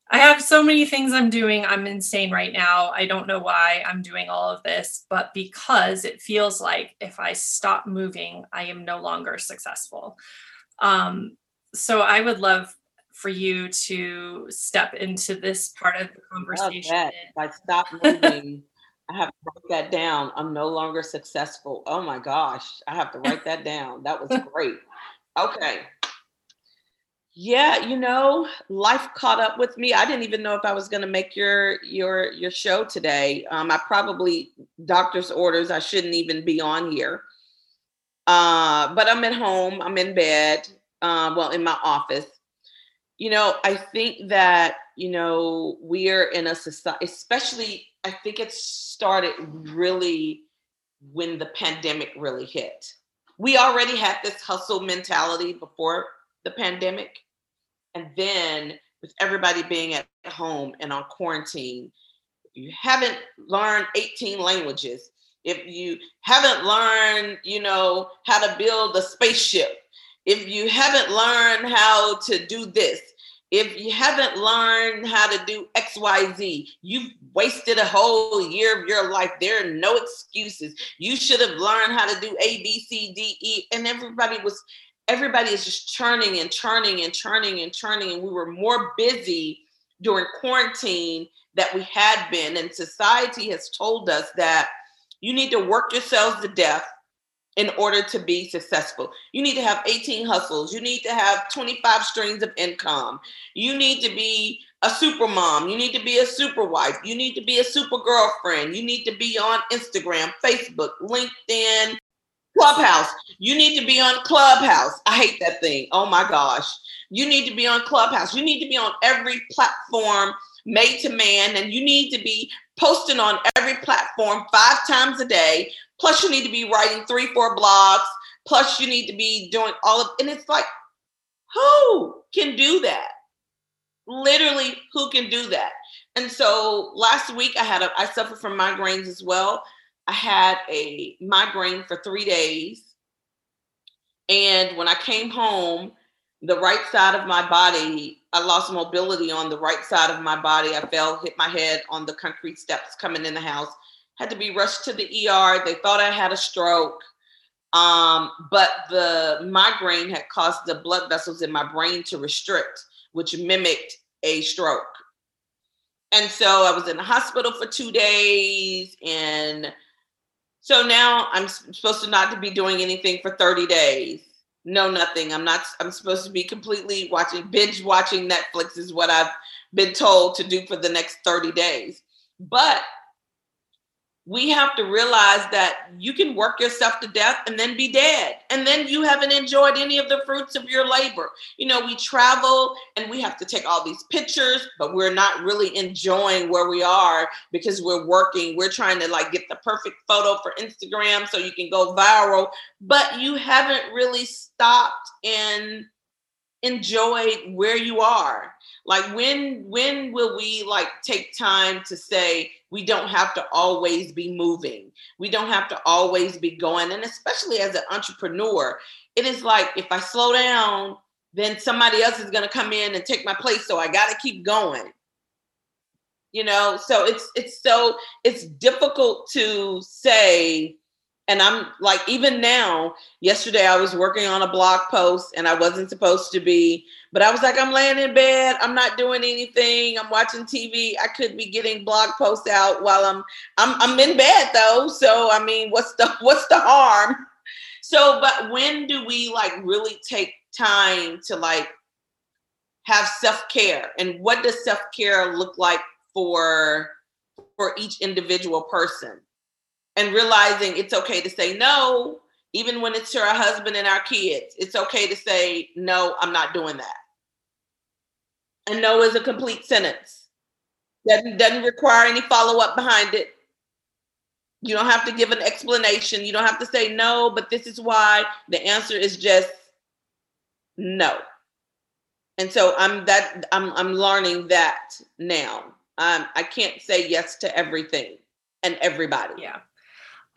I have so many things I'm doing. I'm insane right now. I don't know why I'm doing all of this, but because it feels like if I stop moving, I am no longer successful. Um, so I would love for you to step into this part of the conversation. If I stop moving, I have to write that down. I'm no longer successful. Oh my gosh, I have to write that down. That was great. Okay. Yeah, you know, life caught up with me. I didn't even know if I was going to make your your your show today. Um, I probably doctor's orders. I shouldn't even be on here. Uh, but I'm at home. I'm in bed. Uh, well, in my office. You know, I think that you know we're in a society, especially. I think it started really when the pandemic really hit. We already had this hustle mentality before the pandemic and then with everybody being at home and on quarantine, you haven't learned 18 languages, if you haven't learned, you know, how to build a spaceship, if you haven't learned how to do this, if you haven't learned how to do XYZ, you've wasted a whole year of your life. There are no excuses. You should have learned how to do A, B, C, D, E. And everybody was everybody is just churning and churning and churning and churning. And we were more busy during quarantine that we had been. And society has told us that you need to work yourselves to death in order to be successful. You need to have 18 hustles. You need to have 25 streams of income. You need to be a super mom. You need to be a super wife. You need to be a super girlfriend. You need to be on Instagram, Facebook, LinkedIn, Clubhouse. You need to be on Clubhouse. I hate that thing. Oh my gosh. You need to be on Clubhouse. You need to be on every platform made to man, and you need to be posting on every platform five times a day. Plus, you need to be writing three, four blogs. Plus, you need to be doing all of, and it's like, who can do that? Literally, who can do that? And so last week I had a, I suffered from migraines as well. I had a migraine for three days. And when I came home, the right side of my body, I lost mobility on the right side of my body. I fell, hit my head on the concrete steps coming in the house. Had to be rushed to the ER. They thought I had a stroke. Um, but the migraine had caused the blood vessels in my brain to restrict, which mimicked a stroke. And so I was in the hospital for two days and so now I'm supposed to not to be doing anything for 30 days. No, nothing. I'm not. I'm supposed to be completely watching binge watching Netflix is what I've been told to do for the next 30 days. But we have to realize that you can work yourself to death and then be dead. And then you haven't enjoyed any of the fruits of your labor. You know, we travel and we have to take all these pictures, but we're not really enjoying where we are because we're working. We're trying to like get the perfect photo for Instagram so you can go viral, but you haven't really stopped and enjoyed where you are like when when will we like take time to say we don't have to always be moving. We don't have to always be going. And especially as an entrepreneur it is like if i slow down then somebody else is going to come in and take my place. So i got to keep going. You know so it's it's so it's difficult to say and I'm like, even now, yesterday I was working on a blog post and I wasn't supposed to be, but I was like, I'm laying in bed, I'm not doing anything, I'm watching TV. I could be getting blog posts out while I'm I'm I'm in bed though. So I mean, what's the what's the harm? So, but when do we like really take time to like have self-care? And what does self-care look like for for each individual person? And realizing it's okay to say no, even when it's to our husband and our kids. It's okay to say, no, I'm not doing that. And no is a complete sentence. Doesn't, doesn't require any follow up behind it. You don't have to give an explanation. You don't have to say no, but this is why. The answer is just no. And so I'm that I'm I'm learning that now. Um, I can't say yes to everything and everybody. Yeah.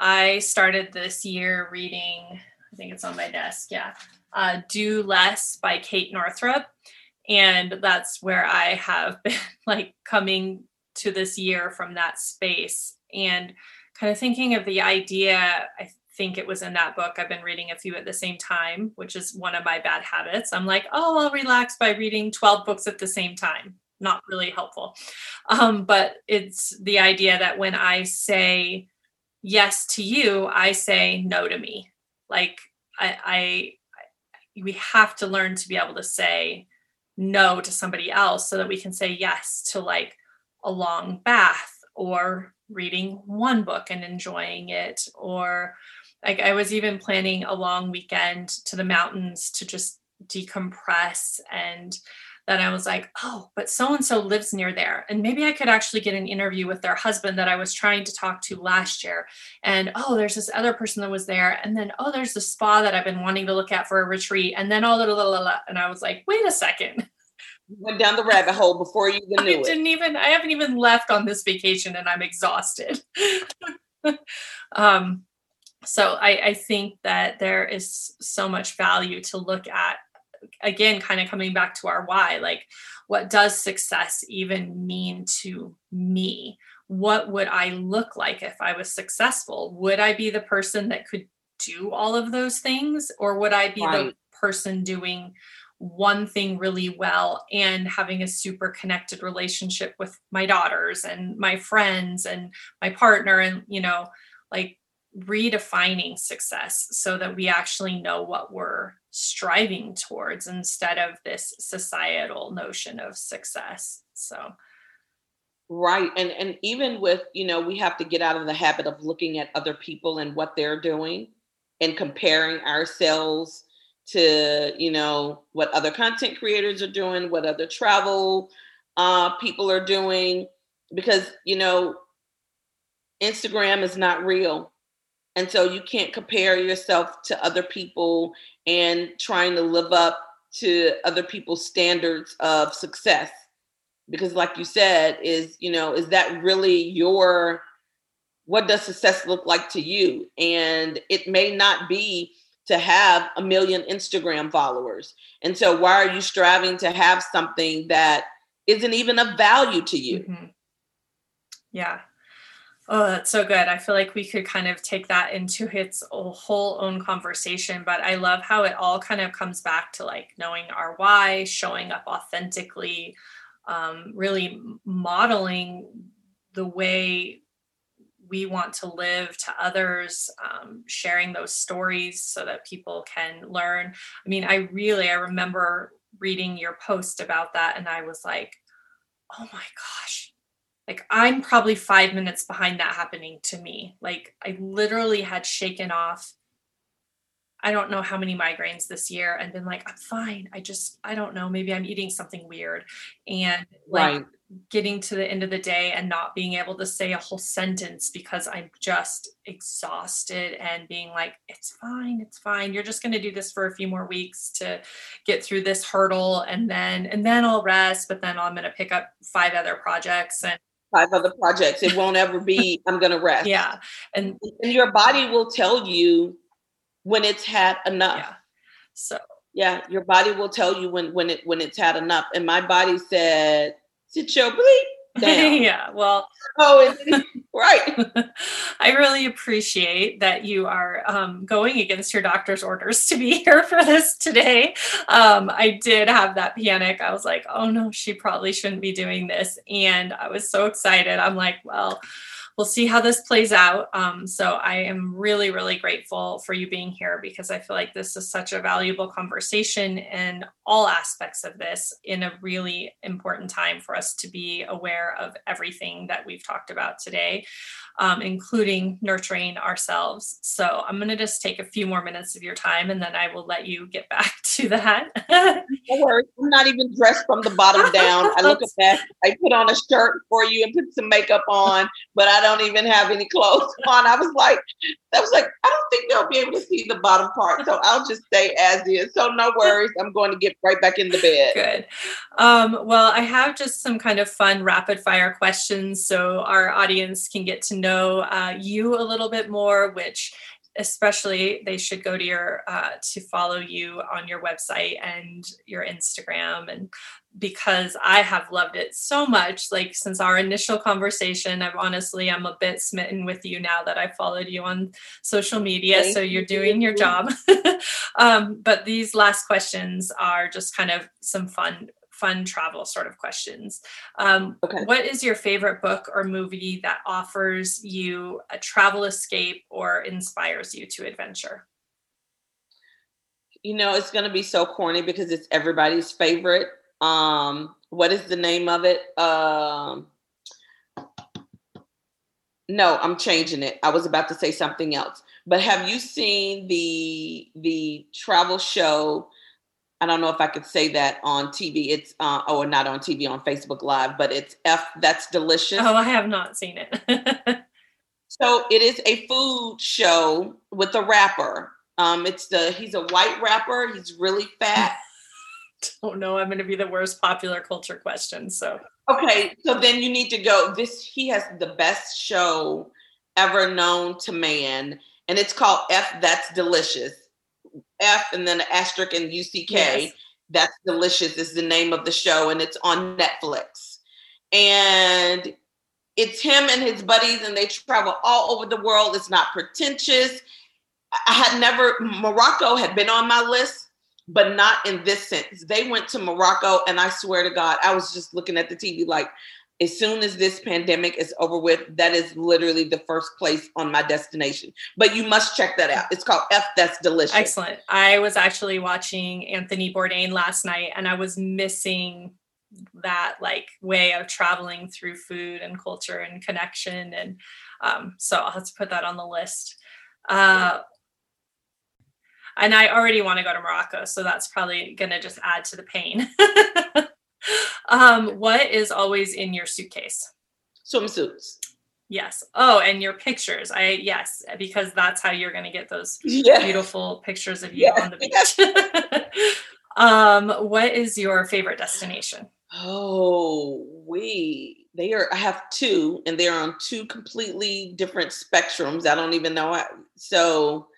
I started this year reading, I think it's on my desk, yeah, uh, Do Less by Kate Northrup. And that's where I have been like coming to this year from that space and kind of thinking of the idea. I think it was in that book. I've been reading a few at the same time, which is one of my bad habits. I'm like, oh, I'll relax by reading 12 books at the same time. Not really helpful. Um, but it's the idea that when I say yes to you, I say no to me. Like I, I we have to learn to be able to say no to somebody else so that we can say yes to like a long bath or reading one book and enjoying it or like I was even planning a long weekend to the mountains to just decompress and then I was like, oh, but so and so lives near there. And maybe I could actually get an interview with their husband that I was trying to talk to last year. And oh, there's this other person that was there. And then, oh, there's the spa that I've been wanting to look at for a retreat. And then, oh, blah, blah, blah, blah. and I was like, wait a second. Went down the rabbit hole before you even knew I didn't it. even, I haven't even left on this vacation and I'm exhausted. um, so I, I think that there is so much value to look at again kind of coming back to our why like what does success even mean to me what would i look like if i was successful would i be the person that could do all of those things or would i be right. the person doing one thing really well and having a super connected relationship with my daughters and my friends and my partner and you know like redefining success so that we actually know what we're striving towards instead of this societal notion of success so. Right and and even with you know we have to get out of the habit of looking at other people and what they're doing and comparing ourselves to you know what other content creators are doing what other travel uh, people are doing because you know instagram is not real and so you can't compare yourself to other people and trying to live up to other people's standards of success. Because like you said, is, you know, is that really your what does success look like to you? And it may not be to have a million Instagram followers. And so why are you striving to have something that isn't even of value to you? Mm-hmm. Yeah. Oh, that's so good. I feel like we could kind of take that into its whole own conversation, but I love how it all kind of comes back to like knowing our why, showing up authentically, um, really modeling the way we want to live to others, um, sharing those stories so that people can learn. I mean, I really, I remember reading your post about that and I was like, oh my gosh, like i'm probably five minutes behind that happening to me. Like i literally had shaken off i don't know how many migraines this year and been like i'm fine. I just i don't know. Maybe i'm eating something weird. And like right. getting to the end of the day and not being able to say a whole sentence because i'm just exhausted and being like it's fine. It's fine. You're just going to do this for a few more weeks to get through this hurdle and then and then i'll rest but then i'm going to pick up five other projects and five other projects. It won't ever be, I'm going to rest. Yeah. And, and your body will tell you when it's had enough. Yeah. So, yeah, your body will tell you when, when it, when it's had enough. And my body said, sit your bleep. yeah. Well, oh, right. I really appreciate that you are um, going against your doctor's orders to be here for this today. Um, I did have that panic. I was like, oh no, she probably shouldn't be doing this. And I was so excited. I'm like, well, we'll see how this plays out. Um, so I am really, really grateful for you being here because I feel like this is such a valuable conversation in all aspects of this in a really important time for us to be aware of everything that we've talked about today um, including nurturing ourselves. So I'm going to just take a few more minutes of your time and then I will let you get back to that. no worries. I'm not even dressed from the bottom down. I look at that. I put on a shirt for you and put some makeup on, but I don't even have any clothes on. I was like, that was like, I don't think they'll be able to see the bottom part. So I'll just stay as is. So no worries. I'm going to get right back in the bed. Good. Um, well, I have just some kind of fun rapid fire questions so our audience can get to know uh, you a little bit more, which especially they should go to your uh, to follow you on your website and your instagram and because i have loved it so much like since our initial conversation i've honestly i'm a bit smitten with you now that i followed you on social media Thank so you're doing your job um, but these last questions are just kind of some fun fun travel sort of questions. Um, okay. What is your favorite book or movie that offers you a travel escape or inspires you to adventure? You know, it's going to be so corny because it's everybody's favorite. Um, what is the name of it? Um, no, I'm changing it. I was about to say something else. But have you seen the the travel show I don't know if I could say that on TV. It's uh, oh, not on TV on Facebook Live, but it's F. That's delicious. Oh, I have not seen it. so it is a food show with a rapper. Um, it's the he's a white rapper. He's really fat. Don't know. I'm going to be the worst popular culture question. So okay, so then you need to go. This he has the best show ever known to man, and it's called F. That's delicious F and then an asterisk and UCK. Yes. That's Delicious is the name of the show, and it's on Netflix. And it's him and his buddies, and they travel all over the world. It's not pretentious. I had never, Morocco had been on my list, but not in this sense. They went to Morocco, and I swear to God, I was just looking at the TV like, as soon as this pandemic is over with, that is literally the first place on my destination. But you must check that out. It's called F That's Delicious. Excellent. I was actually watching Anthony Bourdain last night and I was missing that like way of traveling through food and culture and connection. And um, so I'll have to put that on the list. Uh, and I already want to go to Morocco, so that's probably going to just add to the pain. um, what is always in your suitcase? Swimsuits. Yes. Oh, and your pictures. I yes, because that's how you're going to get those yes. beautiful pictures of you yes. on the beach. um, what is your favorite destination? Oh, we they are. I have two, and they're on two completely different spectrums. I don't even know. How, so,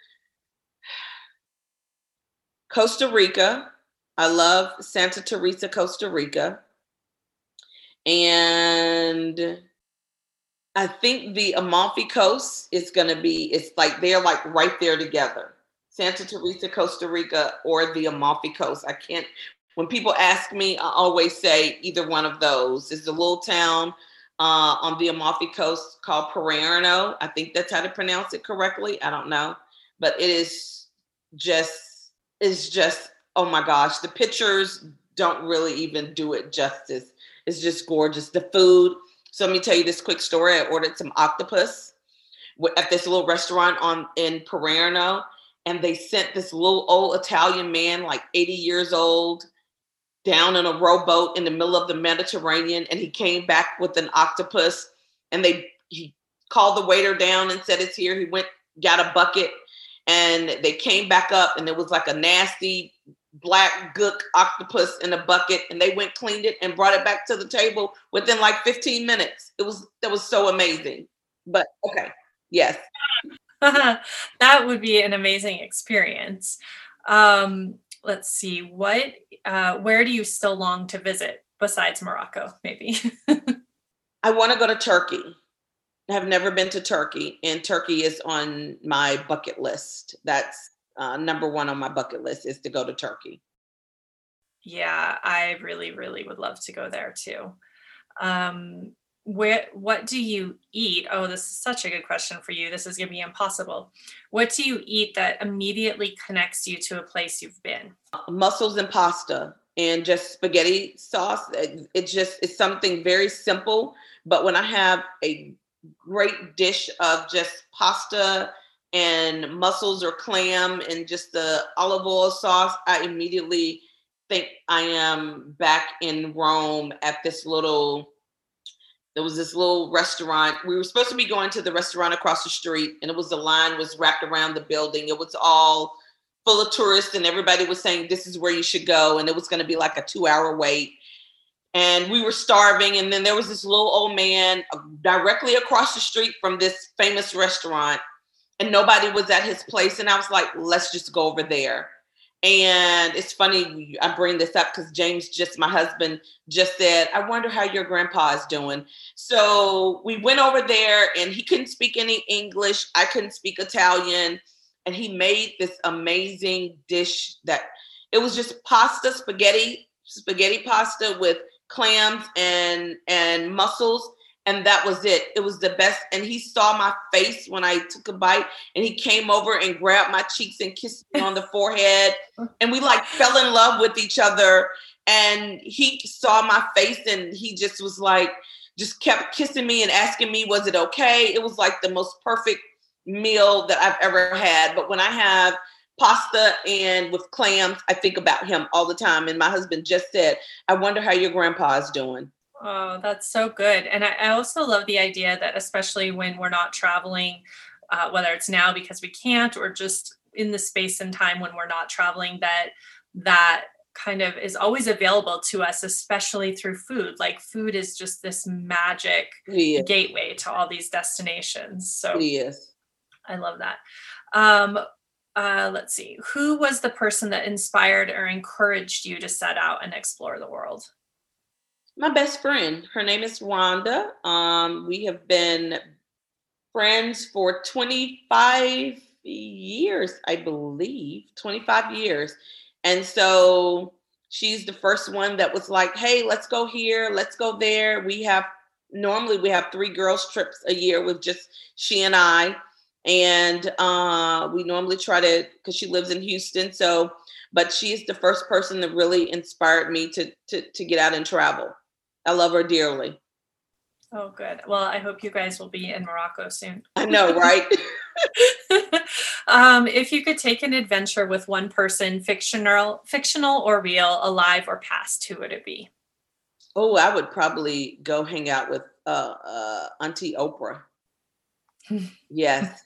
Costa Rica I love Santa Teresa, Costa Rica. And I think the Amalfi Coast is going to be, it's like they're like right there together. Santa Teresa, Costa Rica, or the Amalfi Coast. I can't, when people ask me, I always say either one of those. It's a little town uh, on the Amalfi Coast called Palermo. I think that's how to pronounce it correctly. I don't know. But it is just, it's just oh my gosh, the pictures don't really even do it justice. It's just gorgeous. The food. So let me tell you this quick story. I ordered some octopus at this little restaurant on in Palermo, and they sent this little old Italian man, like 80 years old, down in a rowboat in the middle of the Mediterranean, and he came back with an octopus. And they he called the waiter down and said it's here. He went got a bucket, and they came back up, and it was like a nasty black gook octopus in a bucket and they went cleaned it and brought it back to the table within like 15 minutes. It was that was so amazing. But okay yes. That would be an amazing experience. Um let's see what uh where do you still long to visit besides morocco maybe? I want to go to turkey have never been to turkey and turkey is on my bucket list that's uh, number one on my bucket list is to go to Turkey. Yeah, I really, really would love to go there too. Um, where, what do you eat? Oh, this is such a good question for you. This is going to be impossible. What do you eat that immediately connects you to a place you've been? Mussels and pasta and just spaghetti sauce. It, it just is something very simple. But when I have a great dish of just pasta and mussels or clam and just the olive oil sauce, I immediately think I am back in Rome at this little there was this little restaurant. We were supposed to be going to the restaurant across the street, and it was the line was wrapped around the building. It was all full of tourists, and everybody was saying this is where you should go, and it was going to be like a two-hour wait. And we were starving, and then there was this little old man directly across the street from this famous restaurant and nobody was at his place. And I was like, let's just go over there. And it's funny I bring this up because James, just my husband, just said, I wonder how your grandpa is doing. So we went over there and he couldn't speak any English. I couldn't speak Italian. And he made this amazing dish that it was just pasta, spaghetti, spaghetti pasta with clams and and mussels and that was it. It was the best. And he saw my face when I took a bite, and he came over and grabbed my cheeks and kissed me on the forehead. And we like fell in love with each other. And he saw my face, and he just was like, just kept kissing me and asking me, was it okay? It was like the most perfect meal that I've ever had. But when I have pasta and with clams, I think about him all the time. And my husband just said, I wonder how your grandpa is doing. Oh, that's so good. And I, I also love the idea that, especially when we're not traveling, uh, whether it's now because we can't or just in the space and time when we're not traveling, that that kind of is always available to us, especially through food. Like food is just this magic yes. gateway to all these destinations. So yes. I love that. Um, uh, let's see. Who was the person that inspired or encouraged you to set out and explore the world? my best friend. Her name is Wanda. Um, we have been friends for 25 years, I believe, 25 years. And so she's the first one that was like, hey, let's go here, let's go there. We have normally we have three girls trips a year with just she and I. And uh, we normally try to because she lives in Houston. So, but she's the first person that really inspired me to to to get out and travel. I love her dearly. Oh, good. Well, I hope you guys will be in Morocco soon. I know, right? um, if you could take an adventure with one person, fictional, fictional or real, alive or past, who would it be? Oh, I would probably go hang out with uh, uh, Auntie Oprah. Yes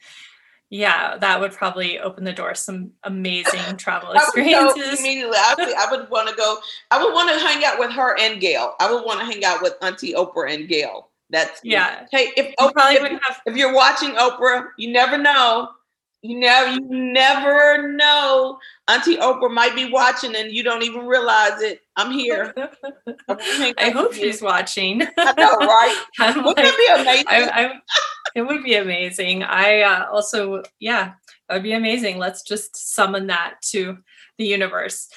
yeah, that would probably open the door some amazing travel experiences. immediately, I would, I would want to go. I would want to hang out with her and Gayle. I would want to hang out with Auntie Oprah and Gayle. That's yeah. Hey, if Oprah, if, have- if you're watching Oprah, you never know. You never, you never know. Auntie Oprah might be watching and you don't even realize it. I'm here. I hope she's watching. I know, right? Wouldn't like, be amazing? I, I, it would be amazing. I uh, also, yeah, that would be amazing. Let's just summon that to the universe.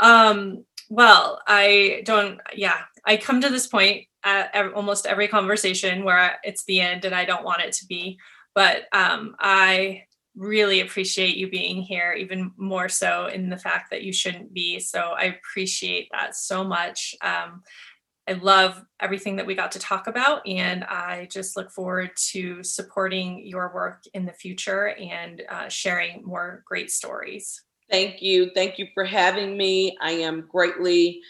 Um, well, I don't, yeah, I come to this point at almost every conversation where it's the end and I don't want it to be. But um, I really appreciate you being here, even more so in the fact that you shouldn't be. So I appreciate that so much. Um, I love everything that we got to talk about, and I just look forward to supporting your work in the future and uh, sharing more great stories. Thank you. Thank you for having me. I am greatly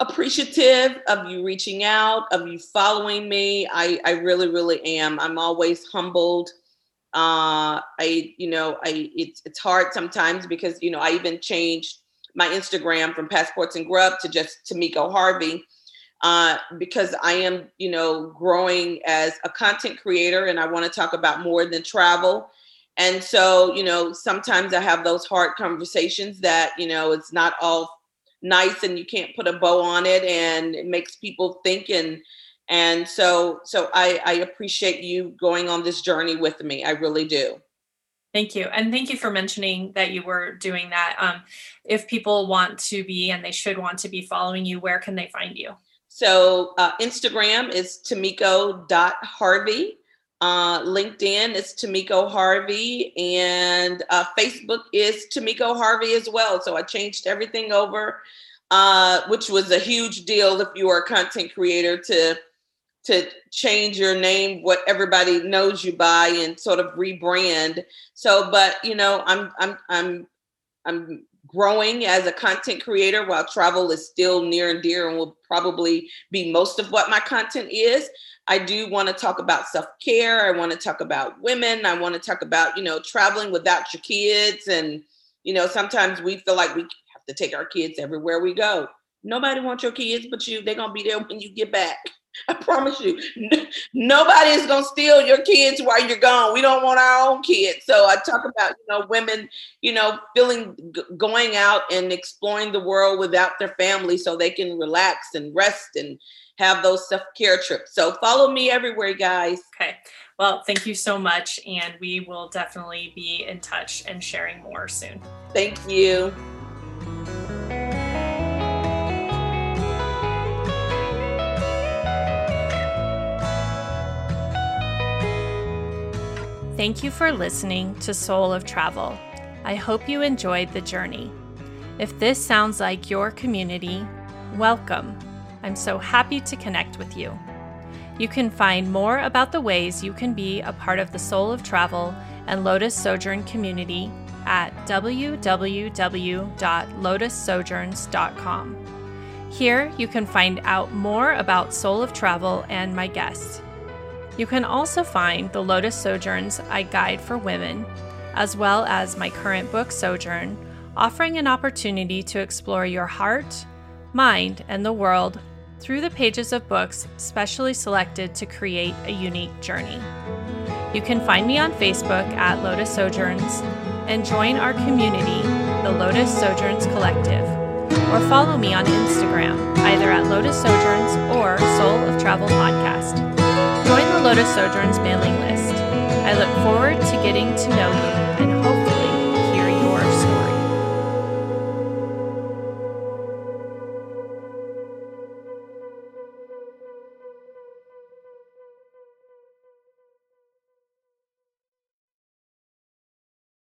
appreciative of you reaching out, of you following me. I, I really, really am. I'm always humbled. Uh, I, you know, I it's it's hard sometimes because you know I even changed my Instagram from Passports and Grub to just Tamiko Harvey uh, because I am, you know, growing as a content creator and I want to talk about more than travel. And so, you know, sometimes I have those hard conversations that, you know, it's not all nice and you can't put a bow on it and it makes people think and and so so I, I appreciate you going on this journey with me. I really do. Thank you. And thank you for mentioning that you were doing that. Um, if people want to be and they should want to be following you, where can they find you? So uh, Instagram is tamiko.harvey. Uh, LinkedIn is Tamiko Harvey, and uh, Facebook is Tamiko Harvey as well. So I changed everything over, uh, which was a huge deal if you are a content creator to to change your name, what everybody knows you by, and sort of rebrand. So, but you know, I'm I'm I'm I'm growing as a content creator while travel is still near and dear and will probably be most of what my content is. I do want to talk about self-care. I want to talk about women. I want to talk about you know traveling without your kids. And you know sometimes we feel like we have to take our kids everywhere we go. Nobody wants your kids but you. They're gonna be there when you get back I promise you, nobody is going to steal your kids while you're gone. We don't want our own kids. So I talk about, you know, women, you know, feeling going out and exploring the world without their family so they can relax and rest and have those self care trips. So follow me everywhere, guys. Okay. Well, thank you so much. And we will definitely be in touch and sharing more soon. Thank you. Thank you for listening to Soul of Travel. I hope you enjoyed the journey. If this sounds like your community, welcome. I'm so happy to connect with you. You can find more about the ways you can be a part of the Soul of Travel and Lotus Sojourn community at www.lotussojourns.com. Here, you can find out more about Soul of Travel and my guests. You can also find the Lotus Sojourns I Guide for Women, as well as my current book, Sojourn, offering an opportunity to explore your heart, mind, and the world through the pages of books specially selected to create a unique journey. You can find me on Facebook at Lotus Sojourns and join our community, the Lotus Sojourns Collective, or follow me on Instagram, either at Lotus Sojourns or Soul of Travel Podcast. Lotus Sojourn's mailing list. I look forward to getting to know you and hope